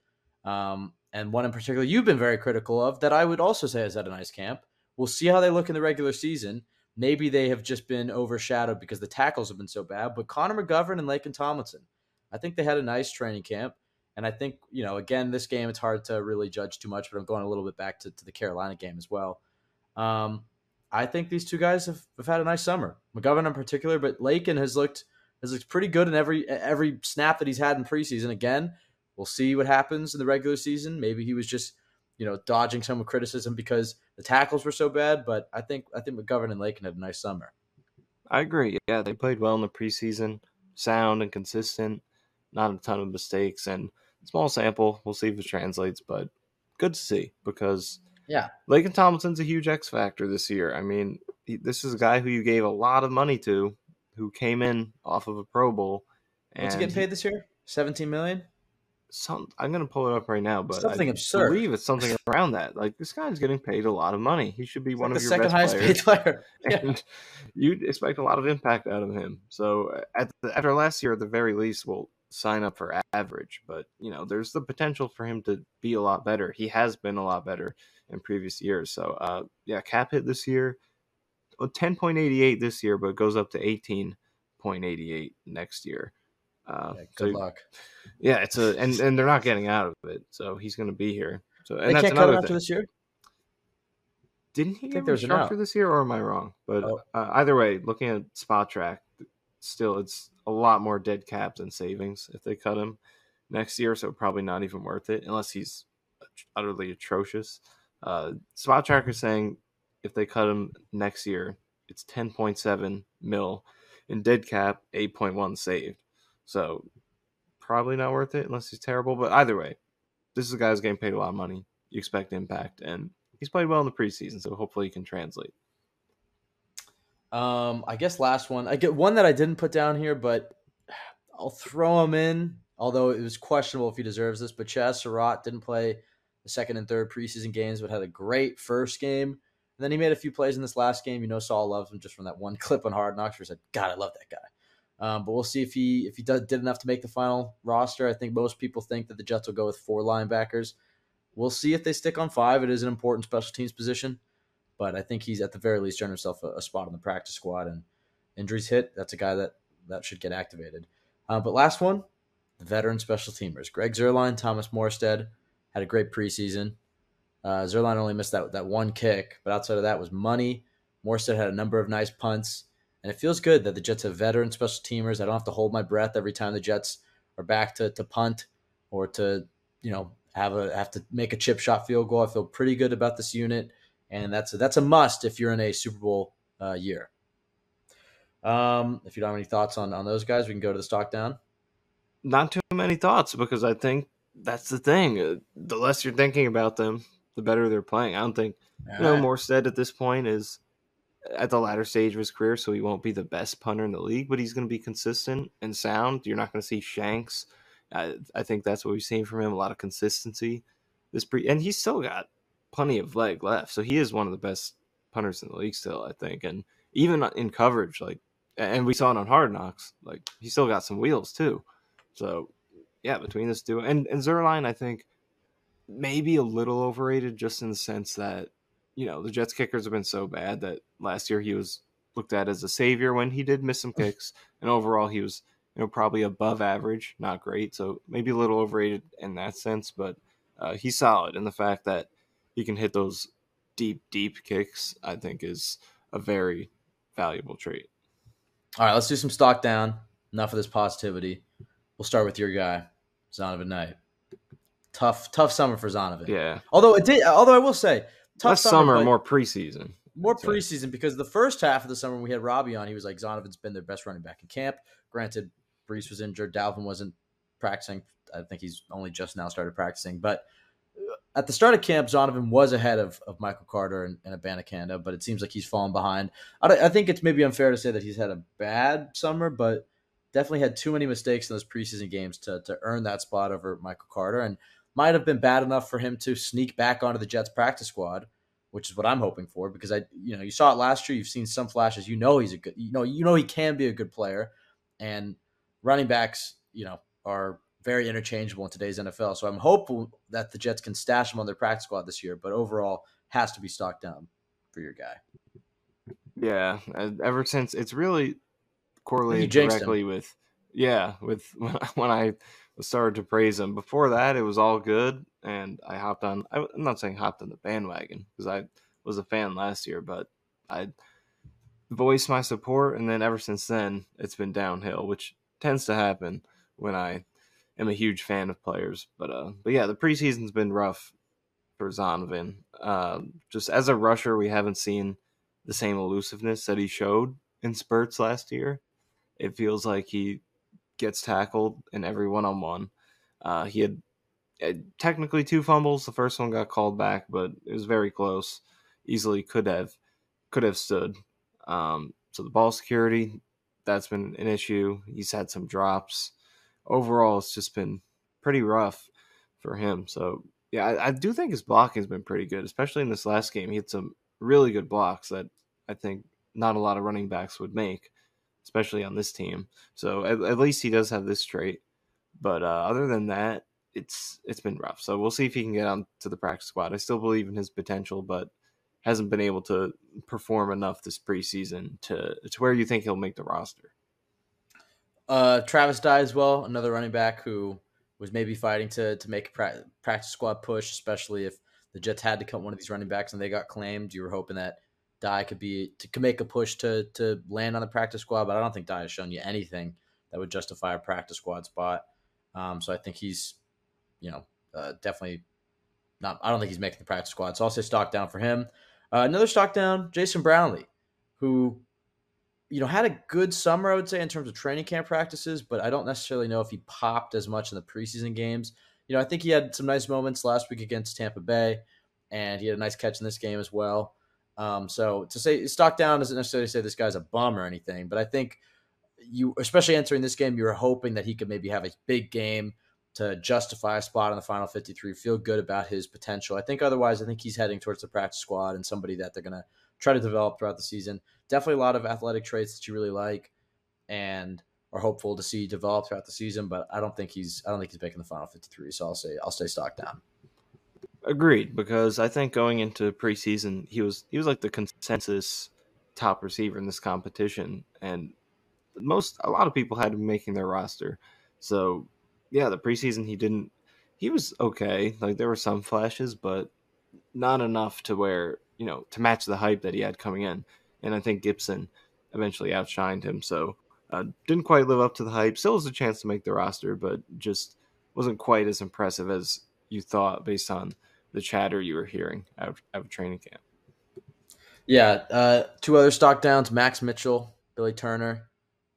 Um, and one in particular, you've been very critical of that I would also say has had a nice camp. We'll see how they look in the regular season. Maybe they have just been overshadowed because the tackles have been so bad. But Connor McGovern and Laken Tomlinson, I think they had a nice training camp. And I think, you know, again, this game, it's hard to really judge too much, but I'm going a little bit back to, to the Carolina game as well. Um, I think these two guys have, have had a nice summer. McGovern in particular, but Laken has looked has looked pretty good in every every snap that he's had in preseason. Again, we'll see what happens in the regular season. Maybe he was just you know, dodging some of criticism because the tackles were so bad. But I think I think McGovern and Laken had a nice summer. I agree. Yeah, they played well in the preseason, sound and consistent, not a ton of mistakes, and small sample. We'll see if it translates, but good to see because yeah, Laken Tomlinson's a huge X factor this year. I mean, he, this is a guy who you gave a lot of money to, who came in off of a Pro Bowl. What's he getting paid this year? Seventeen million some I'm gonna pull it up right now, but something I absurd. believe it's something around that. Like this guy's getting paid a lot of money. He should be it's one like of your second highest players. paid player. and you'd expect a lot of impact out of him. So at the, after last year, at the very least, we'll sign up for average. But you know, there's the potential for him to be a lot better. He has been a lot better in previous years. So uh, yeah, cap hit this year, 10.88 this year, but it goes up to 18.88 next year. Uh, yeah, good so, luck. Yeah, it's a and and they're not getting out of it, so he's going to be here. So and they that's can't cut after thing. this year. Didn't he I think get there's an out. for this year, or am I wrong? But Oh. uh, either way, looking at Spotrac, still it's a lot more dead cap than savings if they cut him next year. So probably not even worth it unless he's utterly atrocious. Uh, Spotrac is saying if they cut him next year, it's ten point seven mil in dead cap, eight point one saved. So probably not worth it unless he's terrible. But either way, this is a guy who's getting paid a lot of money. You expect impact, and he's played well in the preseason, so hopefully he can translate. Um, I guess last one. I get one that I didn't put down here, but I'll throw him in. Although it was questionable if he deserves this, but Chaz Surratt didn't play the second and third preseason games, but had a great first game And then he made a few plays in this last game. You know, Saleh loves him just from that one clip on Hard Knocks where he said, God, I love that guy. Um, but we'll see if he if he does, did enough to make the final roster. I think most people think that the Jets will go with four linebackers. We'll see if they stick on five. It is an important special teams position, but I think he's at the very least earned himself a, a spot on the practice squad. And injuries hit, that's a guy that that should get activated. Uh, but last one, the veteran special teamers, Greg Zuerlein, Thomas Morstead had a great preseason. Uh, Zuerlein only missed that that one kick, but outside of that was money. Morstead had a number of nice punts. And it feels good that the Jets have veteran special teamers. I don't have to hold my breath every time the Jets are back to, to punt or to, you know, have a have to make a chip shot field goal. I feel pretty good about this unit, and that's a, that's a must if you're in a Super Bowl uh, year. Um, if you don't have any thoughts on on those guys, we can go to the stock down. Not too many thoughts because I think that's the thing. Uh, the less you're thinking about them, the better they're playing. I don't think All you know right. Morstead at this point is at the latter stage of his career, so he won't be the best punter in the league, but he's going to be consistent and sound. You're not going to see shanks. I, I think that's what we've seen from him a lot of consistency. This pre and he's still got plenty of leg left, so he is one of the best punters in the league still. I think, and even in coverage, like, and we saw it on Hard Knocks, like he still got some wheels too. So, yeah, between this duo and and Zuerlein, I think maybe a little overrated, just in the sense that you know, the Jets kickers have been so bad that last year he was looked at as a savior when he did miss some kicks, and overall he was, you know, probably above average, not great. So maybe a little overrated in that sense, but uh, he's solid. And the fact that he can hit those deep, deep kicks, I think, is a very valuable trait. All right, let's do some stock down. Enough of this positivity. We'll start with your guy, Zonovan Knight. Tough, tough summer for Zonovan. Yeah. Although it did, although I will say tough Less summer, summer more preseason. More preseason because the first half of the summer we had Robbie on, he was like Zonovan's been their best running back in camp. Granted, Breece was injured, Dalvin wasn't practicing. I think he's only just now started practicing, but uh, at the start of camp, Zonovan was ahead of, of Michael Carter and, and Abanikanda, but it seems like he's fallen behind. I, I, think it's maybe unfair to say that he's had a bad summer, but definitely had too many mistakes in those preseason games to, to earn that spot over Michael Carter. And might have been bad enough for him to sneak back onto the Jets practice squad, which is what I'm hoping for because I, you know, you saw it last year. You've seen some flashes. You know, he's a good, you know, you know he can be a good player, and running backs, you know, are very interchangeable in today's NFL. So I'm hopeful that the Jets can stash him on their practice squad this year, but overall has to be stocked down for your guy. Yeah, uh, ever since it's really correlated directly him. with yeah with when I started to praise him. Before that, it was all good, and I hopped on. I'm not saying hopped on the bandwagon because I was a fan last year, but I voiced my support, and then ever since then, it's been downhill, which tends to happen when I am a huge fan of players. But uh, but yeah, the preseason's been rough for Zonovan. Uh, just as a rusher, we haven't seen the same elusiveness that he showed in spurts last year. It feels like he gets tackled in every one on one. He had uh, technically two fumbles. The first one got called back, but it was very close. Easily could have could have stood. Um, so the ball security that's been an issue. He's had some drops. Overall, it's just been pretty rough for him. So yeah, I, I do think his blocking has been pretty good, especially in this last game. He had some really good blocks that I think not a lot of running backs would make especially on this team. So at, at least he does have this trait. But uh, other than that, it's it's been rough. So we'll see if he can get on to the practice squad. I still believe in his potential, but hasn't been able to perform enough this preseason to to where you think he'll make the roster. Uh, Travis Dye as well, another running back who was maybe fighting to to make a pra- practice squad push, especially if the Jets had to cut one of these running backs and they got claimed. You were hoping that Dye could be to could make a push to to land on the practice squad, but I don't think Dye has shown you anything that would justify a practice squad spot. Um, so I think he's, you know, uh, definitely not. I don't think he's making the practice squad. So I'll say stock down for him. Uh, another stock down, Jason Brownlee, who, you know, had a good summer, I would say, in terms of training camp practices, but I don't necessarily know if he popped as much in the preseason games. You know, I think he had some nice moments last week against Tampa Bay, and he had a nice catch in this game as well. Um, so to say stock down doesn't necessarily say this guy's a bum or anything, but I think you, especially entering this game, you were hoping that he could maybe have a big game to justify a spot in the final 53, feel good about his potential. I think otherwise, I think he's heading towards the practice squad and somebody that they're going to try to develop throughout the season. Definitely a lot of athletic traits that you really like and are hopeful to see develop throughout the season, but I don't think he's I don't think he's making the final 53, so I'll say I'll stay stock down. Agreed, because I think going into preseason, he was he was like the consensus top receiver in this competition, and most a lot of people had him making their roster. So yeah, the preseason he didn't. He was okay. Like there were some flashes, but not enough to where you know to match the hype that he had coming in. And I think Gipson eventually outshined him. So uh, didn't quite live up to the hype. Still has a chance to make the roster, but just wasn't quite as impressive as you thought based on the chatter you were hearing out of, out of training camp. Yeah, uh, two other stock downs: Max Mitchell, Billy Turner,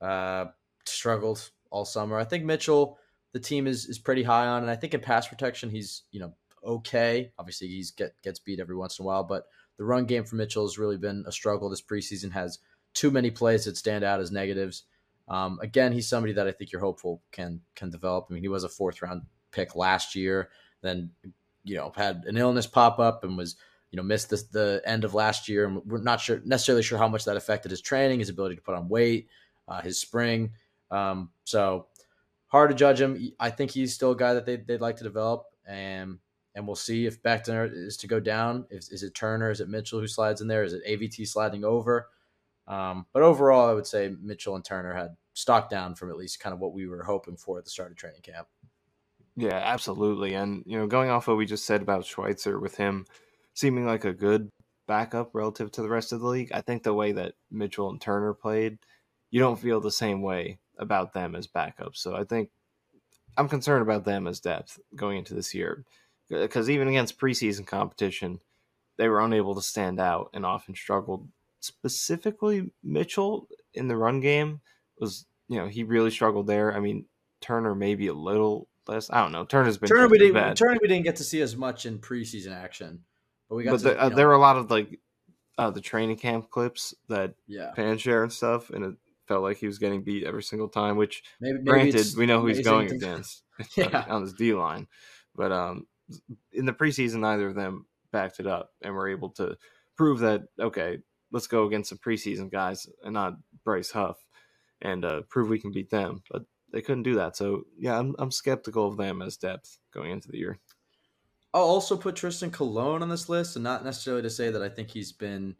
uh, struggled all summer. I think Mitchell the team is is pretty high on, and I think in pass protection he's you know okay. Obviously he's get gets beat every once in a while, but the run game for Mitchell has really been a struggle this preseason. Has too many plays that stand out as negatives. Um, again, he's somebody that I think you're hopeful can can develop. I mean, he was a fourth round pick last year, then you know had an illness pop up and was you know missed the, the end of last year, and we're not sure necessarily sure how much that affected his training, his ability to put on weight, uh, his spring. Um, so hard to judge him. I think he's still a guy that they'd, they'd like to develop, and and we'll see if Becton is to go down. Is, is it Turner? Is it Mitchell who slides in there? Is it AVT sliding over? Um, but overall, I would say Mitchell and Turner had stock down from at least kind of what we were hoping for at the start of training camp. Yeah, absolutely. And you know, going off what we just said about Schweitzer, with him seeming like a good backup relative to the rest of the league, I think the way that Mitchell and Turner played, you don't feel the same way about them as backups. So I think I'm concerned about them as depth going into this year because even against preseason competition, they were unable to stand out and often struggled. Specifically, Mitchell in the run game was, you know, he really struggled there. I mean, Turner maybe a little less. I don't know. Turner's been Turner. We didn't. Bad. Turner we didn't get to see as much in preseason action, but we got. But to, the, uh, there were a lot of like uh, the training camp clips that yeah. fan share and stuff, and it, felt like he was getting beat every single time. Which, maybe, maybe granted, we know who he's going to... against yeah. on his D line, but um, in the preseason, neither of them backed it up and were able to prove that okay, let's go against some preseason guys and not Bryce Huff and uh, prove we can beat them. But they couldn't do that. So yeah, I'm I'm skeptical of them as depth going into the year. I'll also put Tristan Colon on this list, and not necessarily to say that I think he's been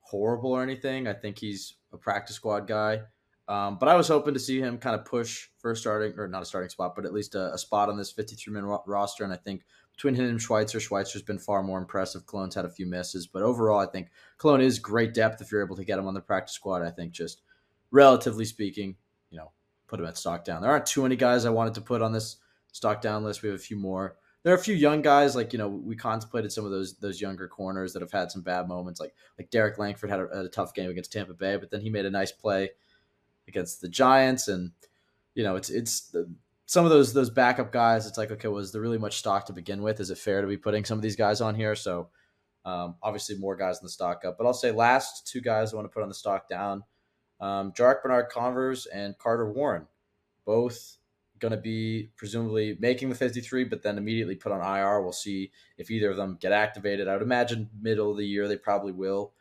horrible or anything. I think he's a practice squad guy. Um, but I was hoping to see him kind of push for a starting, or not a starting spot, but at least a, a spot on this 53 man ro- roster. And I think between him and Schweitzer, Schweitzer's been far more impressive. Colon's had a few misses, but overall, I think Colon is great depth if you're able to get him on the practice squad. I think just relatively speaking, put him at stock down. There aren't too many guys I wanted to put on this stock down list. We have a few more. There are a few young guys like you know we contemplated some of those those younger corners that have had some bad moments. Like like Derrick Langford had a, a, tough game against Tampa Bay but then he made a nice play against the Giants. And you know it's it's the, some of those those backup guys it's like okay was there really much stock to begin with? Is it fair to be putting some of these guys on here? So um, obviously more guys in the stock up but I'll say last two guys I want to put on the stock down um, Jarrick Bernard-Converse and Carter Warren both going to be presumably making the 53, but then immediately put on IR. We'll see if either of them get activated. I would imagine middle of the year they probably will.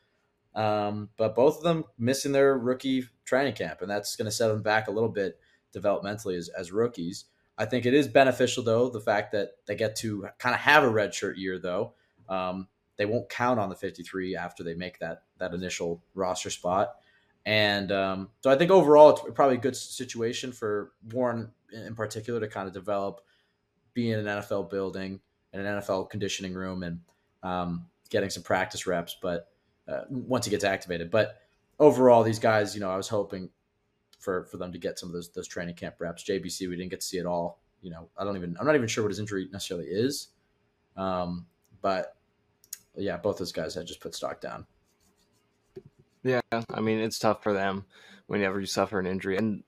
Um, but both of them missing their rookie training camp, and that's going to set them back a little bit developmentally as, as rookies. I think it is beneficial, though, the fact that they get to kind of have a redshirt year, though. Um, they won't count on the 53 after they make that that initial roster spot. And um, so I think overall, it's probably a good situation for Warren in particular to kind of develop, be in an NFL building and an NFL conditioning room and um, getting some practice reps. But uh, once he gets activated, but overall, these guys, you know, I was hoping for for them to get some of those those training camp reps. JBC, we didn't get to see it all. You know, I don't even I'm not even sure what his injury necessarily is. Um, but yeah, both those guys I just put stock down. Yeah, I mean it's tough for them whenever you suffer an injury, and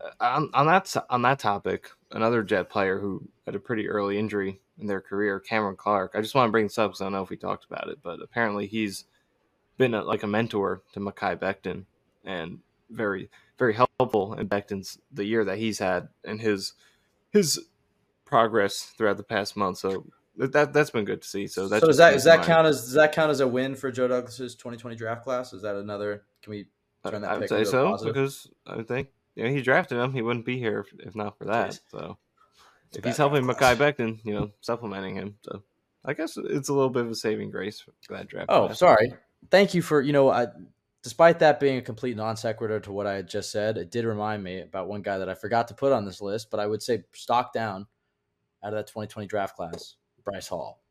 uh, on, on that on that topic, another Jet player who had a pretty early injury in their career, Cameron Clark. I just want to bring this up because I don't know if we talked about it, but apparently he's been a, like a mentor to Mekhi Becton and very very helpful in Becton's the year that he's had and his his progress throughout the past month. So that that's been good to see. So that's so does that does that count as does that count as a win for Joe Douglas's 2020 draft class? Is that another? Can we turn that? I would say so because I think you know, he drafted him. He wouldn't be here if, if not for that. Jeez. So if he's helping Mekhi Becton, you know, supplementing him. So I guess it's a little bit of a saving grace for that draft. Oh, class. sorry. Thank you for you know. I, despite that being a complete non sequitur to what I had just said, it did remind me about one guy that I forgot to put on this list. But I would say stock down out of that 2020 draft class, Bryce Hall.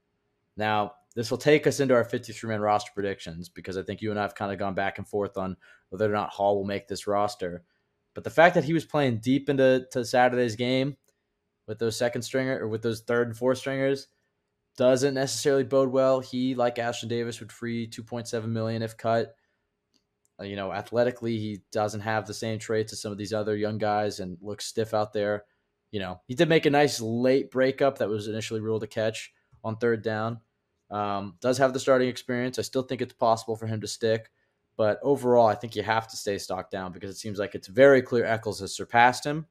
Now, this will take us into our 53 man roster predictions because I think you and I have kind of gone back and forth on whether or not Hall will make this roster. But the fact that he was playing deep into to Saturday's game with those second stringer or with those third and fourth stringers doesn't necessarily bode well. He, like Ashtyn Davis, would free 2.7 million if cut. Uh, you know, athletically, he doesn't have the same traits as some of these other young guys and looks stiff out there. You know, he did make a nice late breakup that was initially ruled a catch on third down. Um, does have the starting experience. I still think it's possible for him to stick. But overall, I think you have to stay stock down because it seems like it's very clear Echols has surpassed him,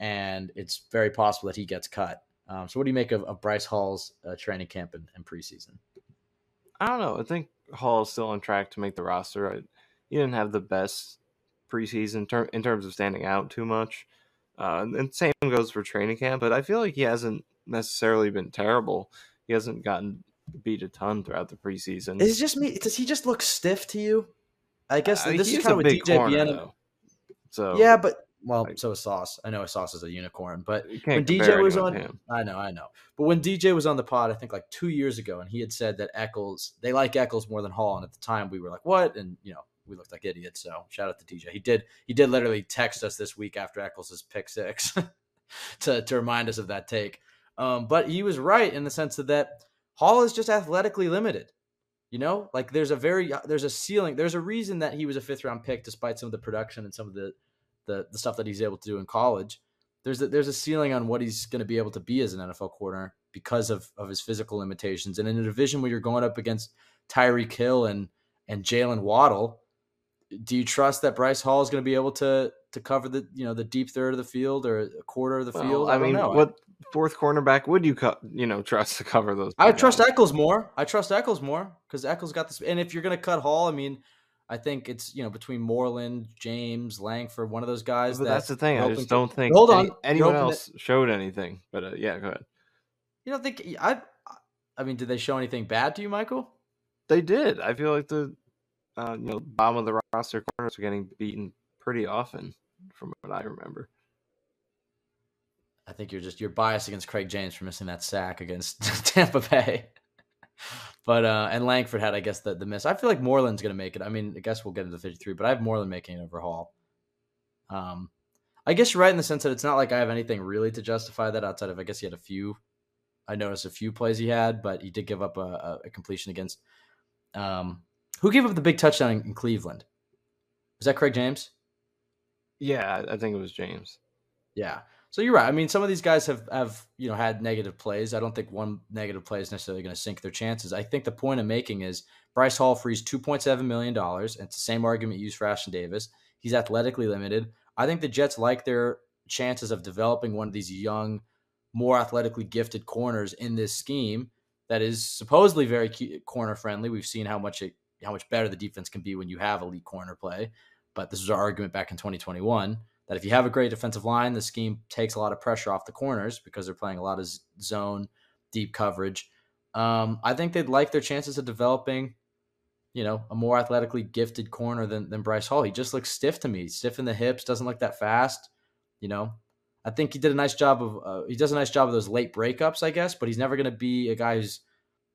and it's very possible that he gets cut. Um, so, what do you make of, of Bryce Hall's uh, training camp and, and, preseason? I don't know. I think Hall is still on track to make the roster. I, he didn't have the best preseason ter- in terms of standing out too much. Uh, and same goes for training camp, but I feel like he hasn't necessarily been terrible. He hasn't gotten beat a ton throughout the preseason. Is just me? Does he just look stiff to you? I guess uh, this is kind of what DJ corner, So yeah, but well, like, so is Sauce. I know Sauce is a unicorn, but when DJ was on, I know, I know. But when DJ was on the pod, I think like two years ago, and he had said that Echols they like Echols more than Hall, and at the time we were like, what? And you know, we looked like idiots. So shout out to DJ. He did he did literally text us this week after Echols' pick six to to remind us of that take. Um, but he was right in the sense that, that Hall is just athletically limited. You know, like there's a very uh, there's a ceiling. There's a reason that he was a fifth round pick, despite some of the production and some of the the, the stuff that he's able to do in college. There's a, there's a ceiling on what he's going to be able to be as an NFL corner because of of his physical limitations. And in a division where you're going up against Tyreek Hill and and Jaylen Waddle, do you trust that Bryce Hall is going to be able to to cover the you know the deep third of the field or a quarter of the well, field? I, I mean, know. what fourth cornerback would you cut? You know, trust to cover those. I trust Echols more. I trust Echols more because Echols got this. And if you're going to cut Hall, I mean, I think it's you know between Moreland, James, Langford, one of those guys. But that that's the thing. I just don't think. Hold on, any, anyone else showed anything. But uh, yeah, go ahead. You don't think I? I mean, did they show anything bad to you, Michael? They did. I feel like the uh, you know bottom of the roster corners are getting beaten pretty often, from what I remember. I think you're just you're biased against Craig James for missing that sack against Tampa Bay. but uh and Langford had, I guess, the the miss. I feel like Moreland's gonna make it. I mean, I guess we'll get into the 53, but I have Moreland making an overhaul. Um I guess you're right in the sense that it's not like I have anything really to justify that outside of I guess he had a few. I noticed a few plays he had, but he did give up a, a completion against um who gave up the big touchdown in, Cleveland? Was that Craig James? Yeah, I think it was James. Yeah. So you're right. I mean, some of these guys have have you know had negative plays. I don't think one negative play is necessarily going to sink their chances. I think the point I'm making is Bryce Hall frees 2.7 million dollars. It's the same argument used for Ashtyn Davis. He's athletically limited. I think the Jets like their chances of developing one of these young, more athletically gifted corners in this scheme that is supposedly very corner friendly. We've seen how much it, how much better the defense can be when you have elite corner play. But this was our argument back in 2021 that if you have a great defensive line, the scheme takes a lot of pressure off the corners because they're playing a lot of zone, deep coverage. Um, I think they'd like their chances of developing, you know, a more athletically gifted corner than, than Bryce Hall. He just looks stiff to me, stiff in the hips, doesn't look that fast. You know, I think he did a nice job of uh, he does a nice job of those late breakups, I guess, but he's never going to be a guy who's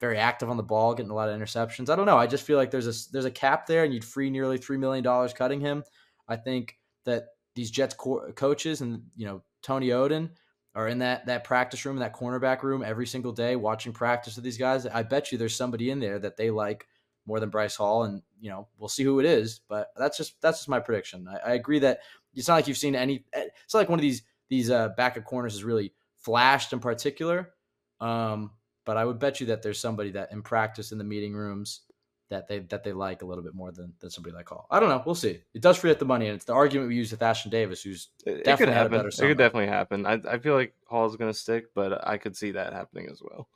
very active on the ball, getting a lot of interceptions. I don't know. I just feel like there's a there's a cap there, and you'd free nearly three million dollars cutting him. I think that these Jets co- coaches and you know Tony Oden are in that that practice room, that cornerback room every single day, watching practice with these guys. I bet you there's somebody in there that they like more than Bryce Hall, and you know we'll see who it is. But that's just that's just my prediction. I, I agree that it's not like you've seen any. It's not like one of these these uh, backup corners has really flashed in particular. Um, but I would bet you that there's somebody that in practice in the meeting rooms that they that they like a little bit more than, than somebody like Hall. I don't know. We'll see. It does free up the money, and it's the argument we use with Ashtyn Davis, who's It, it definitely could had a happen. better It could definitely happen. I I feel like Hall's gonna stick, but I could see that happening as well.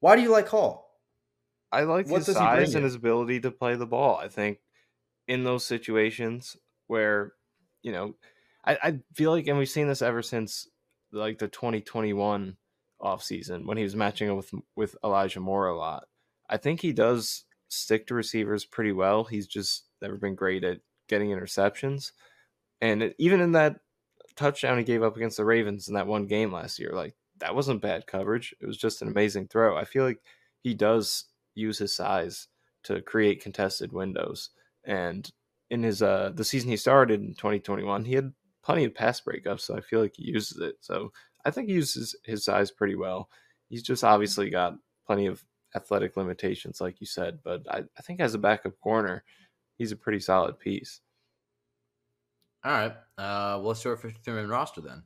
Why do you like Hall? I like What his does he bring size and you? his ability to play the ball. I think in those situations where, you know, I, I feel like, and we've seen this ever since like the 2021 offseason when he was matching up with with Elijah Moore a lot. I think he does stick to receivers pretty well. He's just never been great at getting interceptions. And even in that touchdown he gave up against the Ravens in that one game last year, like that wasn't bad coverage. It was just an amazing throw. I feel like he does use his size to create contested windows. And in his uh the season he started in 2021, he had plenty of pass breakups, so I feel like he uses it. So I think he uses his size pretty well. He's just obviously got plenty of athletic limitations, like you said, but I, I think as a backup corner, he's a pretty solid piece. All right. Uh, well, let's start with 53 man roster then.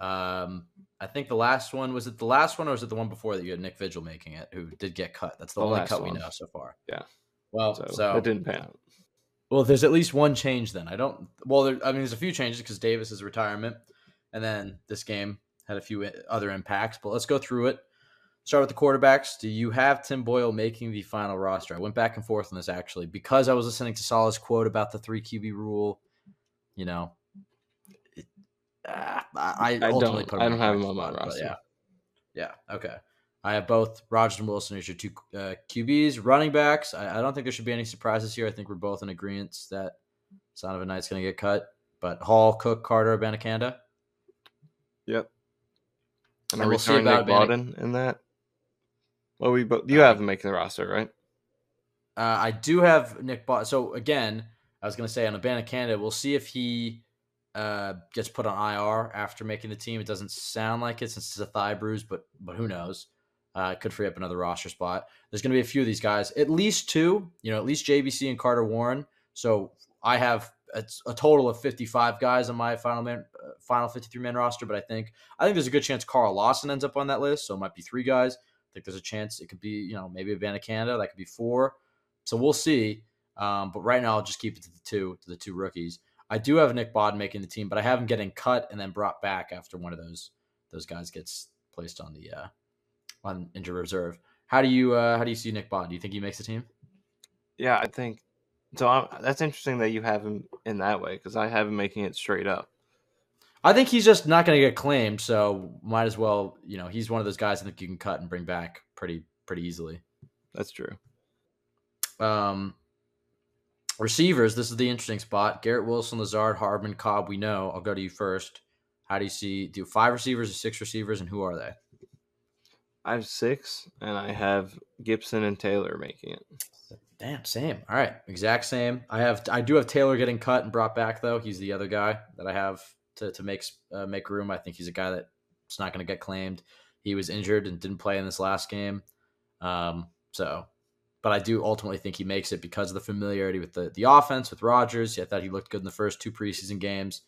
Um, I think the last one was it the last one or was it the one before that you had Nick Vigil making it, who did get cut? That's the, The only cut we know so far. Yeah. Well, So, so, that didn't pan out. well, there's at least one change then. I don't. Well, there, I mean, there's a few changes because Davis's retirement, and then this game had a few other impacts. But let's go through it. Start with the quarterbacks. Do you have Tim Boyle making the final roster? I went back and forth on this actually because I was listening to Saleh's quote about the three QB rule. You know, it, uh, I, I I ultimately don't- put I don't have him on my spot, but roster. Yeah, yeah, okay. I have both Rodgers and Wilson as your two uh, QBs, running backs. I, I don't think there should be any surprises here. I think we're both in agreement that Zonovan Knight's going to get cut. But Hall, Cook, Carter, Abanikanda. Yep. And, And are we we'll see about Nick Bawden in that? Well, we both you Uh, have him making the roster, right? Uh, I do have Nick Bot. So again, I was going to say on Abanikanda, we'll see if he uh, gets put on IR after making the team. It doesn't sound like it since it's a thigh bruise, but but who knows? Uh, it could free up another roster spot. There's going to be a few of these guys, at least two. You know, at least JBC and Carter Warren. So I have a, a total of 55 guys on my final man, uh, final 53 man roster. But I think I think there's a good chance Carl Lawson ends up on that list. So it might be three guys. I think there's a chance it could be you know maybe a Abanikanda. That could be four. So we'll see. Um, but right now, I'll just keep it to the two to the two rookies. I do have Nick Bawden making the team, but I have him getting cut and then brought back after one of those those guys gets placed on the uh, on injured reserve. How do you uh, how do you see Nick Bawden? Do you think he makes the team? Yeah, I think so. I'm, that's interesting that you have him in that way because I have him making it straight up. I think he's just not going to get claimed, so might as well. You know, he's one of those guys I think you can cut and bring back pretty pretty easily. That's true. Um, receivers, this is the interesting spot. Garrett Wilson, Lazard, Hardman, Cobb. We know. I'll go to you first. How do you see? Do you five receivers or six receivers, and who are they? I have six, and I have Gipson and Taylor making it. Damn, same. All right, exact same. I have. I do have Taylor getting cut and brought back though. He's the other guy that I have to to make uh, make room. I think he's a guy that's not going to get claimed. He was injured and didn't play in this last game. Um, so, but I do ultimately think he makes it because of the familiarity with the the offense with Rodgers. I thought he looked good in the first two preseason games.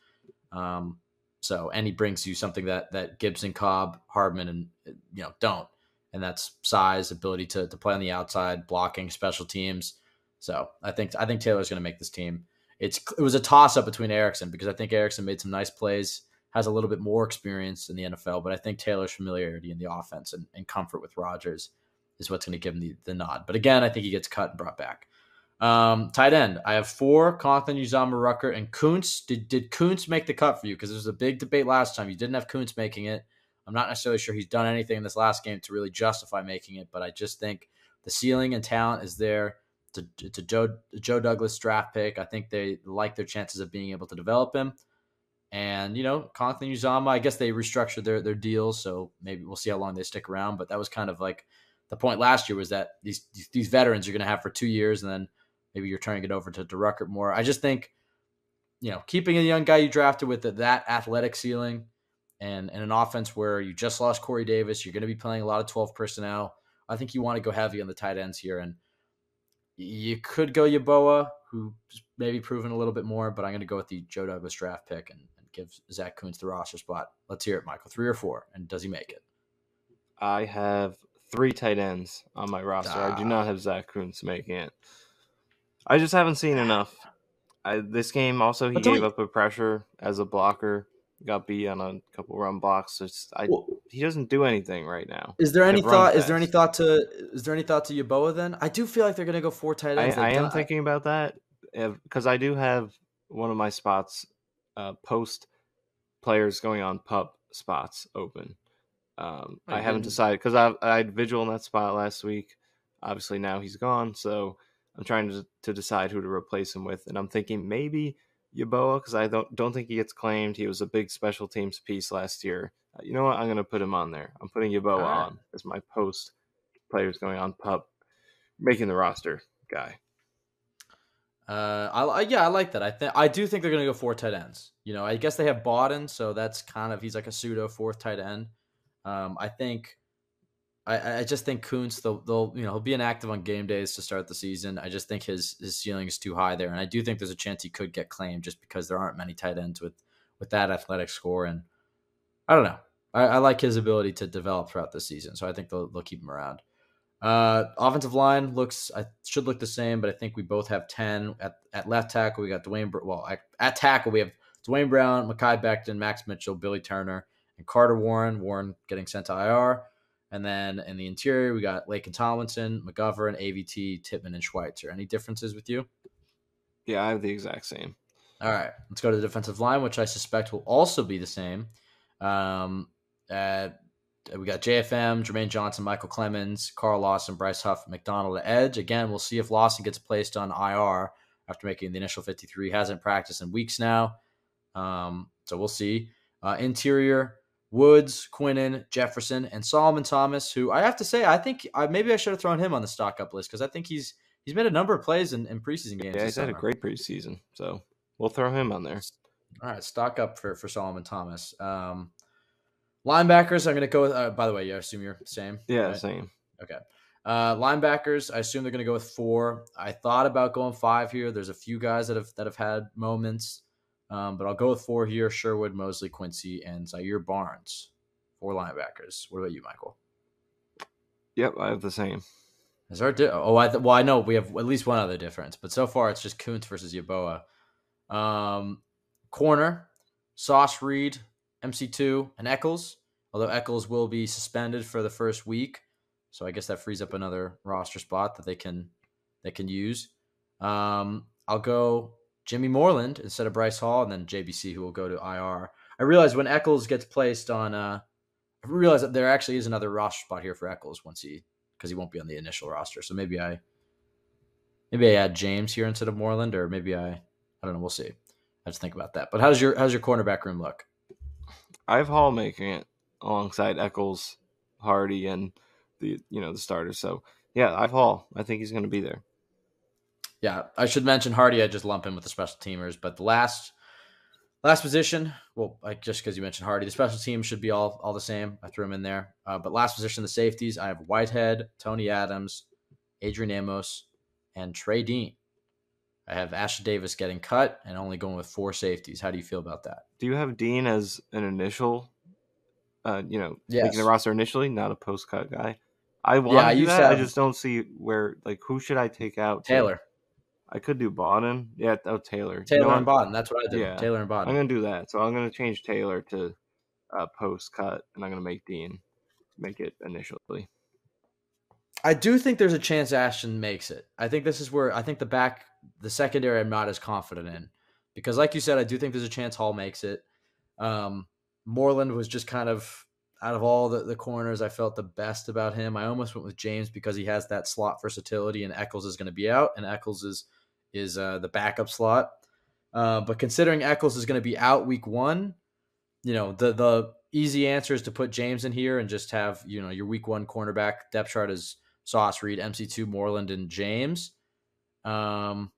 Um, so, and he brings you something that that Gipson, Cobb, Hardman, and you know don't, and that's size, ability to to play on the outside, blocking, special teams. So, I think I think Taylor's going to make this team. It's it was a toss up between Erickson because I think Erickson made some nice plays, has a little bit more experience in the NFL, but I think Taylor's familiarity in the offense and, and comfort with Rodgers is what's going to give him the, the nod. But again, I think he gets cut and brought back. Um, tight end. I have four: Conklin, Uzomah, Ruckert, and Kuntz. Did did Kuntz make the cut for you? Because there was a big debate last time. You didn't have Kuntz making it. I'm not necessarily sure he's done anything in this last game to really justify making it, but I just think the ceiling and talent is there. A Joe Joe Douglas draft pick. I think they like their chances of being able to develop him. And you know, Conklin Uzomah, I guess they restructured their their deals, so maybe we'll see how long they stick around. But that was kind of like the point last year was that these these veterans you're going to have for two years, and then maybe you're turning it over to, to Ruckert more. I just think, you know, keeping a young guy you drafted with that athletic ceiling and, and an offense where you just lost Corey Davis, you're going to be playing a lot of 12 personnel. I think you want to go heavy on the tight ends here. And you could go Yeboah, who's maybe proven a little bit more, but I'm going to go with the Joe Douglas draft pick and, and give Zack Kuntz the roster spot. Let's hear it, Michael. Three or four, and does he make it? I have three tight ends on my roster. I do not have Zach Kuntz making it. I just haven't seen enough. I, this game also he gave we- up a pressure as a blocker. Got beat on a couple run blocks. It's, I, Well, he doesn't do anything right now. is there any thought? Is there any thought to? Is there any thought to Yeboah then? I do feel like they're gonna go four tight I, ends. I They've am thinking about that because I do have one of my spots uh, post players going on pup spots open. Um, Oh, I haven't didn't- decided because I I had Vigil in that spot last week. Obviously now he's gone, so I'm trying to to decide who to replace him with, and I'm thinking maybe Yeboah because I don't don't think he gets claimed. He was a big special teams piece last year. Uh, you know what? I'm going to put him on there. I'm putting Yeboah right. on as my post players going on pup, making the roster guy. Uh, I, I yeah, I like that. I think I do think they're gonna go four tight ends. You know, I guess they have Bawden, so that's kind of he's like a pseudo fourth tight end. Um, I think, I I just think Kuntz they'll they'll you know he'll be inactive on game days to start the season. I just think his his ceiling is too high there, and I do think there's a chance he could get claimed just because there aren't many tight ends with with that athletic score. And I don't know, I, I like his ability to develop throughout the season, so I think they'll they'll keep him around. Uh, offensive line looks I should look the same, but I think we both have ten at, at left tackle. We got Duane. Well, at, at tackle we have Duane Brown, Mekhi Becton, Max Mitchell, Billy Turner, and Carter Warren. Warren getting sent to IR, and then in the interior we got Laken Tomlinson, McGovern, AVT, Tippmann, and Schweitzer. Any differences with you? Yeah, I have the exact same. All right, let's go to the defensive line, which I suspect will also be the same. Um, uh, we got JFM, Jermaine Johnson, Micheal Clemons, Carl Lawson, Bryce Huff, McDonald at edge. Again, we'll see if Lawson gets placed on IR after making the initial 53. Hasn't practiced in weeks now. Um, so we'll see. Uh, interior, Woods, Quinnen, Jefferson, and Solomon Thomas, who I have to say, I think I, maybe I should have thrown him on the stock up list because I think he's he's made a number of plays in, in preseason games. Yeah, he's had a great preseason, so we'll throw him on there. All right, stock up for for Solomon Thomas. Um, linebackers, I'm going to go with. Uh, by the way, you assume you're the same. Yeah, right? same. Okay. Uh, linebackers, I assume they're going to go with four. I thought about going five here. There's a few guys that have that have had moments, um, but I'll go with four here: Sherwood, Mosley, Quincy, and Zaire Barnes. Four linebackers. What about you, Michael? Yep, I have the same. Is a di- oh, I th- well, I know we have at least one other difference, but so far it's just Kuntz versus Yaboa. Um, corner, Sauce Reed, MC2, and Echols. Although Echols will be suspended for the first week, so I guess that frees up another roster spot that they can they can use. Um, I'll go Jimmy Moreland instead of Bryce Hall, and then JBC who will go to IR. I realize when Echols gets placed on, uh, I realize that there actually is another roster spot here for Echols once he because he won't be on the initial roster. So maybe I maybe I add James here instead of Moreland, or maybe I I don't know. We'll see. I just think about that. But how's your how's your cornerback room look? I have Hall making it alongside Echols, Hardee, and the you know the starters. So yeah, I have Hall. I think he's going to be there. Yeah, I should mention Hardee. I just lump him with the special teamers, but the last last position, well, like just because you mentioned Hardee, the special team should be all all the same. I threw him in there. Uh, but last position, the safeties, I have Whitehead, Tony Adams, Adrian Amos, and Trey Dean. I have Ashtyn Davis getting cut and only going with four safeties. How do you feel about that? Do you have Dean as an initial? Uh, you know, Yes. making the roster initially, not a post cut guy. I want Yeah, I to do that. to I just don't see where like who should I take out? Taylor, I could do Bawden. Yeah, oh Taylor. You know Taylor and Bawden. That's what I did. Yeah. Taylor and Bawden. I'm gonna do that. So I'm gonna change Taylor to uh, post cut, and I'm gonna make Dean make it initially. I do think there's a chance Ashtyn makes it. I think this is where I think the back, the secondary, I'm not as confident in because, like you said, I do think there's a chance Hall makes it. Um, Moreland was just kind of out of all the, the corners, I felt the best about him. I almost went with James because he has that slot versatility, and Echols is going to be out, and Echols is is uh, the backup slot. Uh, but considering Echols is going to be out week one, you know the the easy answer is to put James in here and just have you know your week one cornerback depth chart is Sauce Reed, MC2, Moreland, and James. Um,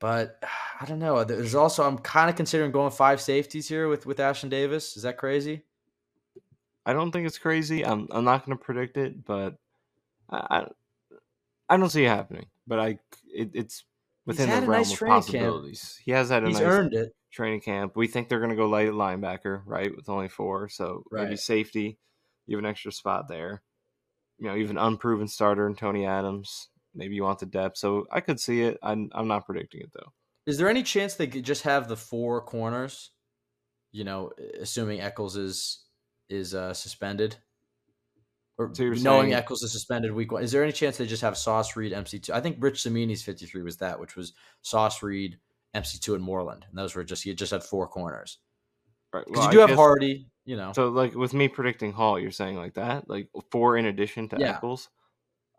but I don't know. There's also I'm kind of considering going five safeties here with with Ashtyn Davis. Is that crazy? I don't think it's crazy. I'm I'm not gonna predict it, but I, I don't see it happening. But I it, it's within the realm nice of training camp. possibilities. He has had a He's nice earned it. training camp. We think they're gonna go light at linebacker, right? With only four, so maybe safety. You have an extra spot there. you know, even unproven starter in Tony Adams. Maybe you want the depth, so I could see it. I'm I'm not predicting it though. Is there any chance they could just have the four corners? You know, assuming Echols is is uh, suspended, or So knowing saying- Echols is suspended week one. Is there any chance they just have Sauce Reed MC two? I think Rich Cimini's fifty three was that, which was Sauce Reed MC two and Moreland, and those were just he just had four corners Right. because well, you do I have guess- Hardee. You know, So like with me predicting Hall, you're saying like that, like four in addition to Yeah. Echols.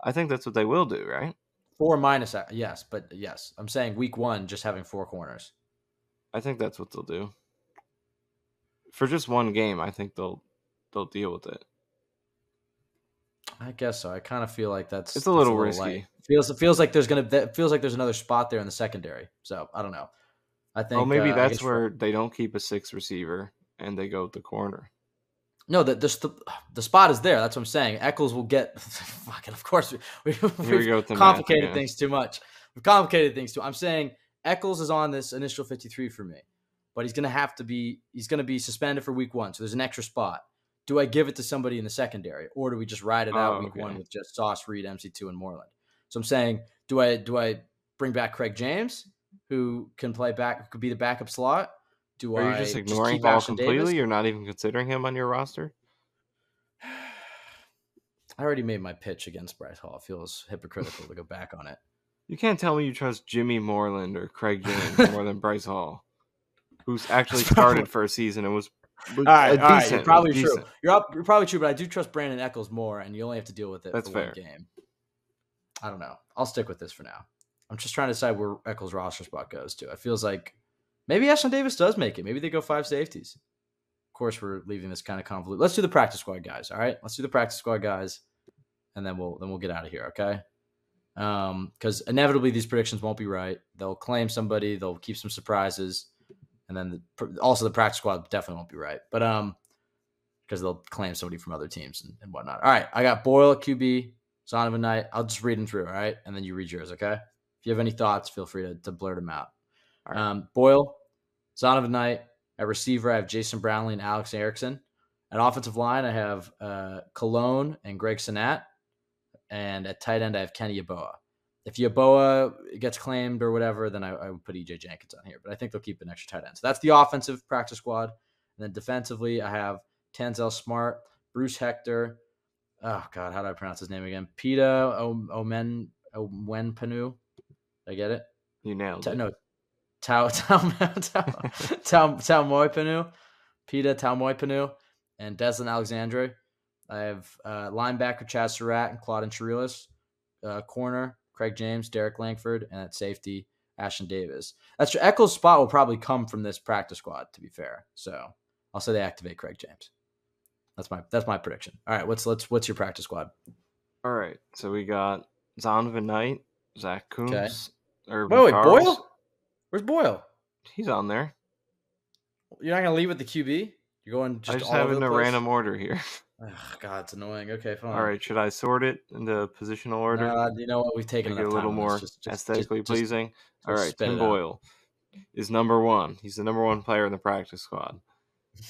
I think that's what they will do, right? four minus uh, yes, but yes, I'm saying week one just having four corners. I think that's what they'll do. For just one game, I think they'll they'll deal with it. I guess so. I kind of feel like that's It's a little light. risky. Feels it feels like there's gonna that feels like there's another spot there in the secondary. So I don't know. I think. Well, maybe uh, that's where they don't keep a six receiver and they go with the corner. No, the, the the spot is there. That's what I'm saying. Echols will get fucking. Of course, we, we, Here we we've go with the complicated things too much. We've complicated things too. I'm saying Echols is on this initial 53 for me, but he's gonna have to be. He's gonna be suspended for week one, so there's an extra spot. Do I give it to somebody in the secondary, or do we just ride it out Oh, week one with just Sauce Reed, MC2, and Moreland? So I'm saying, do I do I bring back Craig James, who can play back, could be the backup slot? Do Are I you just ignoring keep Hall completely? Davis? You're not even considering him on your roster? I already made my pitch against Bryce Hall. It feels hypocritical to go back on it. You can't tell me you trust Jimmy Moreland or Craig James more than Bryce Hall, who's actually started for a season and was All right, all right, you're probably true. decent. You're up, you're probably true, but I do trust Brandin Echols more, and you only have to deal with it That's for fair. one game. I don't know. I'll stick with this for now. I'm just trying to decide where Echols' roster spot goes to. It feels like maybe Ashtyn Davis does make it. Maybe they go five safeties. Of course, we're leaving this kind of convoluted. Let's do the practice squad guys. All right, let's do the practice squad guys, and then we'll then we'll get out of here. Okay. Um, because inevitably these predictions won't be right. They'll claim somebody. They'll keep some surprises, and then the, also the practice squad definitely won't be right. But um, because they'll claim somebody from other teams and, and whatnot. All right, I got Boyle QB, Zonovan Knight. I'll just read them through, all right? And then you read yours, okay? If you have any thoughts, feel free to, to blurt them out. All right. Um, Boyle, Zonovan Knight. At receiver, I have Jason Brownlee and Alex Erickson. At offensive line, I have uh, Colon and Greg Senat. And at tight end, I have Kenny Yeboah. If Yeboah gets claimed or whatever, then I, I would put EJ Jenkins on here. But I think they'll keep an extra tight end. So that's the offensive practice squad. And then defensively, I have Tanzel Smart, Bruce Hector. Oh God, how do I pronounce his name again? Pita O- Omen Owenpanu. I get it? You nailed Ta- it. no, Tao Tao Tao Tao Tao Moipanu, Pita Tao Moipanu, and Deslin Alexandre. I have uh, linebacker Chaz Surratt and Claude Cherelus, uh, corner Craig James, Derrick Langford, and at safety Ashtyn Davis. That's Echols' spot will probably come from this practice squad. To be fair, so I'll say they activate Craig James. That's my that's my prediction. All right, what's let's what's your practice squad? All right, so we got Zonovan Knight, Zach Coombs, Okay. Irvin Wait, wait, Charles. Boyle? Where's Boyle? He's on there. You're not gonna leave with the QB. You're going just, I just all have over in the a place? random order here. Ugh, God, it's annoying. Okay, fine. All right, should I sort it in the positional order? Nah, you know what? We've taken Make it a little more. Just- just- aesthetically just- pleasing. All right, Tim out. Boyle is number one. He's the number one player in the practice squad.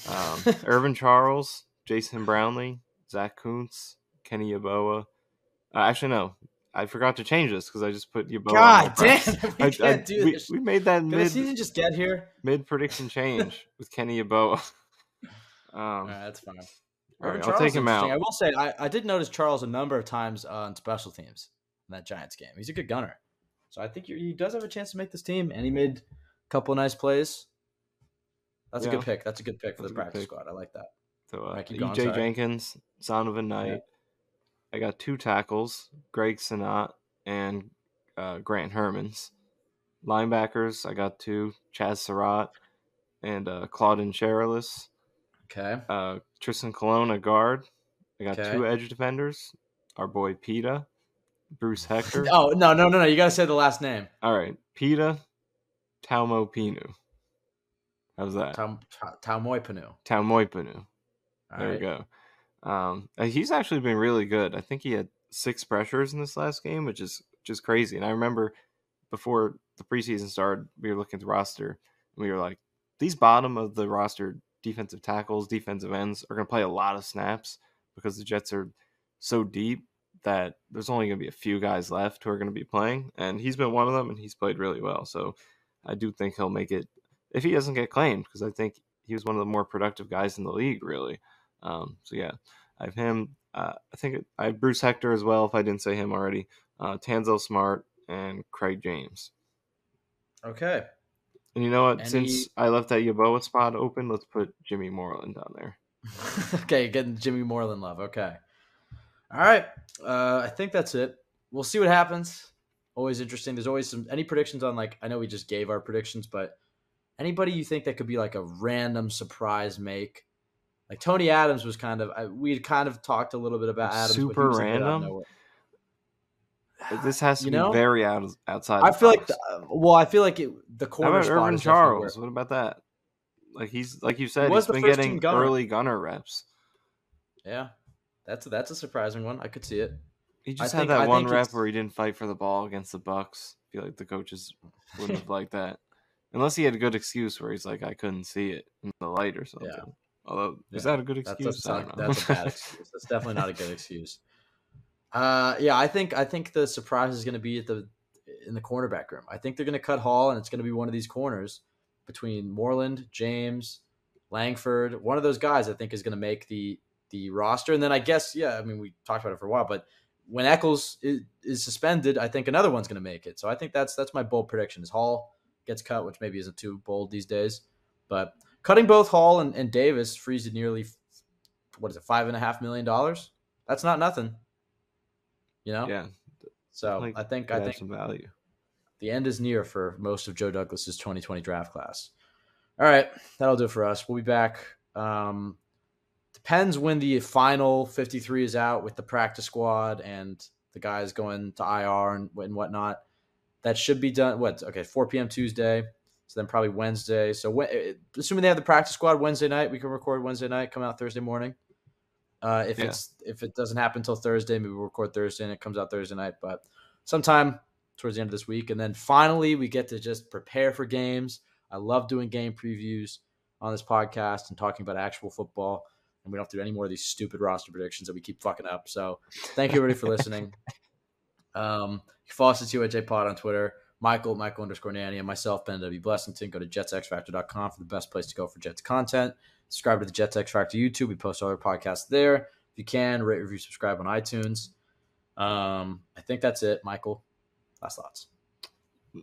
Um, Irvin Charles, Jason Brownlee, Zack Kuntz, Kenny Yeboah. Uh, actually, no, I forgot to change this because I just put Yeboah. God damn, we I- I- can't do we, this. We made that Did mid season just get here? mid prediction change with Kenny Yeboah. Um, right, that's fine. All right, Irvin I'll Charles take him out. I will say, I, I did notice Charles a number of times on special teams in that Giants game. He's a good gunner, so I think he does have a chance to make this team. And he made a couple of nice plays. That's a good pick. That's a good pick for That's the practice pick. squad. I like that. So uh, keep going, EJ sorry. Jenkins, Zonovan Knight. I got two tackles, Greg Senat and uh, Grant Hermanns. Linebackers, I got two, Chaz Surratt and uh, Claudin Cherelus. Okay. Uh, Tristan Colon, a guard. I got Okay. two edge defenders, our boy Pita, Bruce Hector. Oh no no no no! You got to say the last name. All right, Pita, Taumo Pinu. How's that? Tom Moipanu. Taumoipanu. There we go. Um, uh, he's actually been really good. I think he had six pressures in this last game, which is just crazy. And I remember before the preseason started, we were looking at the roster and we were like, these bottom of the roster defensive tackles, defensive ends are going to play a lot of snaps because the Jets are so deep. that there's only going to be a few guys left who are going to be playing, and he's been one of them, and he's played really well. So I do think he'll make it if he doesn't get claimed, because I think he was one of the more productive guys in the league, really. Um, so yeah, I have him. Uh, I think I have Bruce Hector as well. If I didn't say him already, uh, Tanzel Smart and Craig James. Okay. And you know what? Any- Since I left that Yeboah spot open, let's put Jimmy Moreland down there. okay, getting Jimmy Moreland love. Okay. All right. Uh, I think that's it. We'll see what happens. Always interesting. There's always some any predictions on like I know we just gave our predictions, but anybody you think that could be like a random surprise make? Like Tony Adams was kind of I, we had kind of talked a little bit about Adams. Super was a bit random? This has to You be know? very out outside. I the feel like the, well, I feel like it, the How corner about spot Irvin is definitely where- Charles? What about that? Like he's like you said, he's the been getting gunner. early gunner reps. Yeah, that's a, that's a surprising one. I could see it. He just think- had I that one rep it's- where he didn't fight for the ball against the Bucs. I feel like the coaches wouldn't have liked that, unless he had a good excuse where he's like, "I couldn't see it in the light" or something. Although, is that a good excuse? that's, I know. that's a bad excuse. That's definitely not a good excuse. Uh, yeah, I think I think the surprise is going to be at the in the cornerback room. I think they're going to cut Hall, and it's going to be one of these corners between Moreland, James, Langford. One of those guys I think is going to make the the roster. And then I guess yeah, I mean we talked about it for a while, but when Eccles is, is suspended, I think another one's going to make it. So I think that's that's my bold prediction. Is Hall gets cut, which maybe isn't too bold these days, but cutting both Hall and, and Davis frees you nearly what is it five and a half million dollars? That's not nothing, you know. yeah, So like, I think I think some value. the end is near for most of Joe Douglas's 2020 draft class. All right, that'll do it for us. We'll be back. Um, depends when the final 53 is out with the practice squad and the guys going to IR and, and whatnot. That should be done. What? Okay, 4 p.m. Tuesday. So then probably Wednesday. So when, eh, assuming they have the practice squad Wednesday night, we can record Wednesday night, come out Thursday morning. Uh, if Yeah. it's if it doesn't happen until Thursday, maybe we'll record Thursday and it comes out Thursday night. But sometime towards the end of this week. And then finally, we get to just prepare for games. I love doing game previews on this podcast and talking about actual football. And we don't have to do any more of these stupid roster predictions that we keep fucking up. So thank you everybody for listening. Um, you can follow us at UHA Pod on Twitter. Michael, Michael underscore Nania, and myself, Ben W. Blessington. Go to jetsxfactor.com for the best place to go for Jets content. Subscribe to the Jet X Factor YouTube. We post other podcasts there. If you can, rate, review, subscribe on iTunes. Um, I think that's it, Michael. Last thoughts.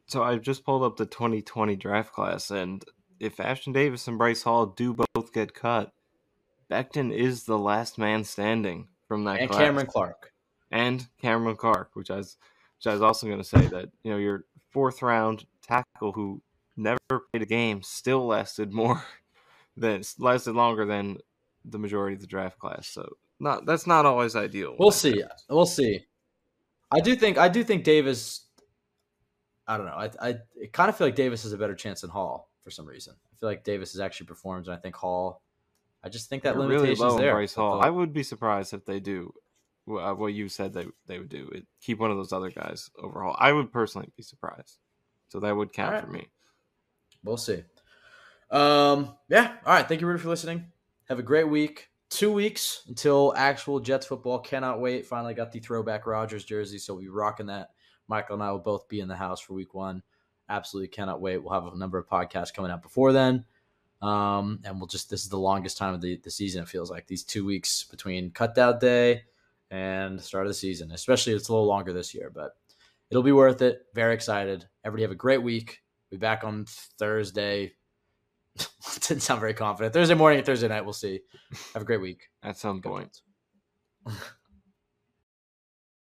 So I just pulled up the 2020 draft class, and if Ashtyn Davis and Bryce Hall do both get cut, Becton is the last man standing from that And class. Cameron Clark. and Cameron Clark, which I was, which I was also going to say that you know your fourth round tackle who never played a game still lasted more than lasted longer than the majority of the draft class. So not that's not always ideal. We'll see. We'll see. I do think I do think Davis. I don't know. I I it kind of feel like Davis has a better chance than Hall for some reason. I feel like Davis has actually performed, and I think Hall. I just think that They're limitation's really there. Bryce Hall. I would be surprised if they do what you said they they would do. It, keep one of those other guys over Hall. I would personally be surprised. So that would count Alright. for me. We'll see. Um, yeah. All right. Thank you, Rudy, for listening. Have a great week. Two weeks until actual Jets football. Cannot wait. Finally got the throwback Rodgers jersey, so we'll be rocking that. Michael and I will both be in the house for week one. Absolutely cannot wait. We'll have a number of podcasts coming out before then. Um, and we'll just this is the longest time of the, the season, it feels like. These two weeks between cutout day and start of the season. Especially it's a little longer this year, but it'll be worth it. Very excited. Everybody have a great week. We'll be back on Thursday. Didn't sound very confident. Thursday morning and Thursday night. We'll see. Have a great week. At some point.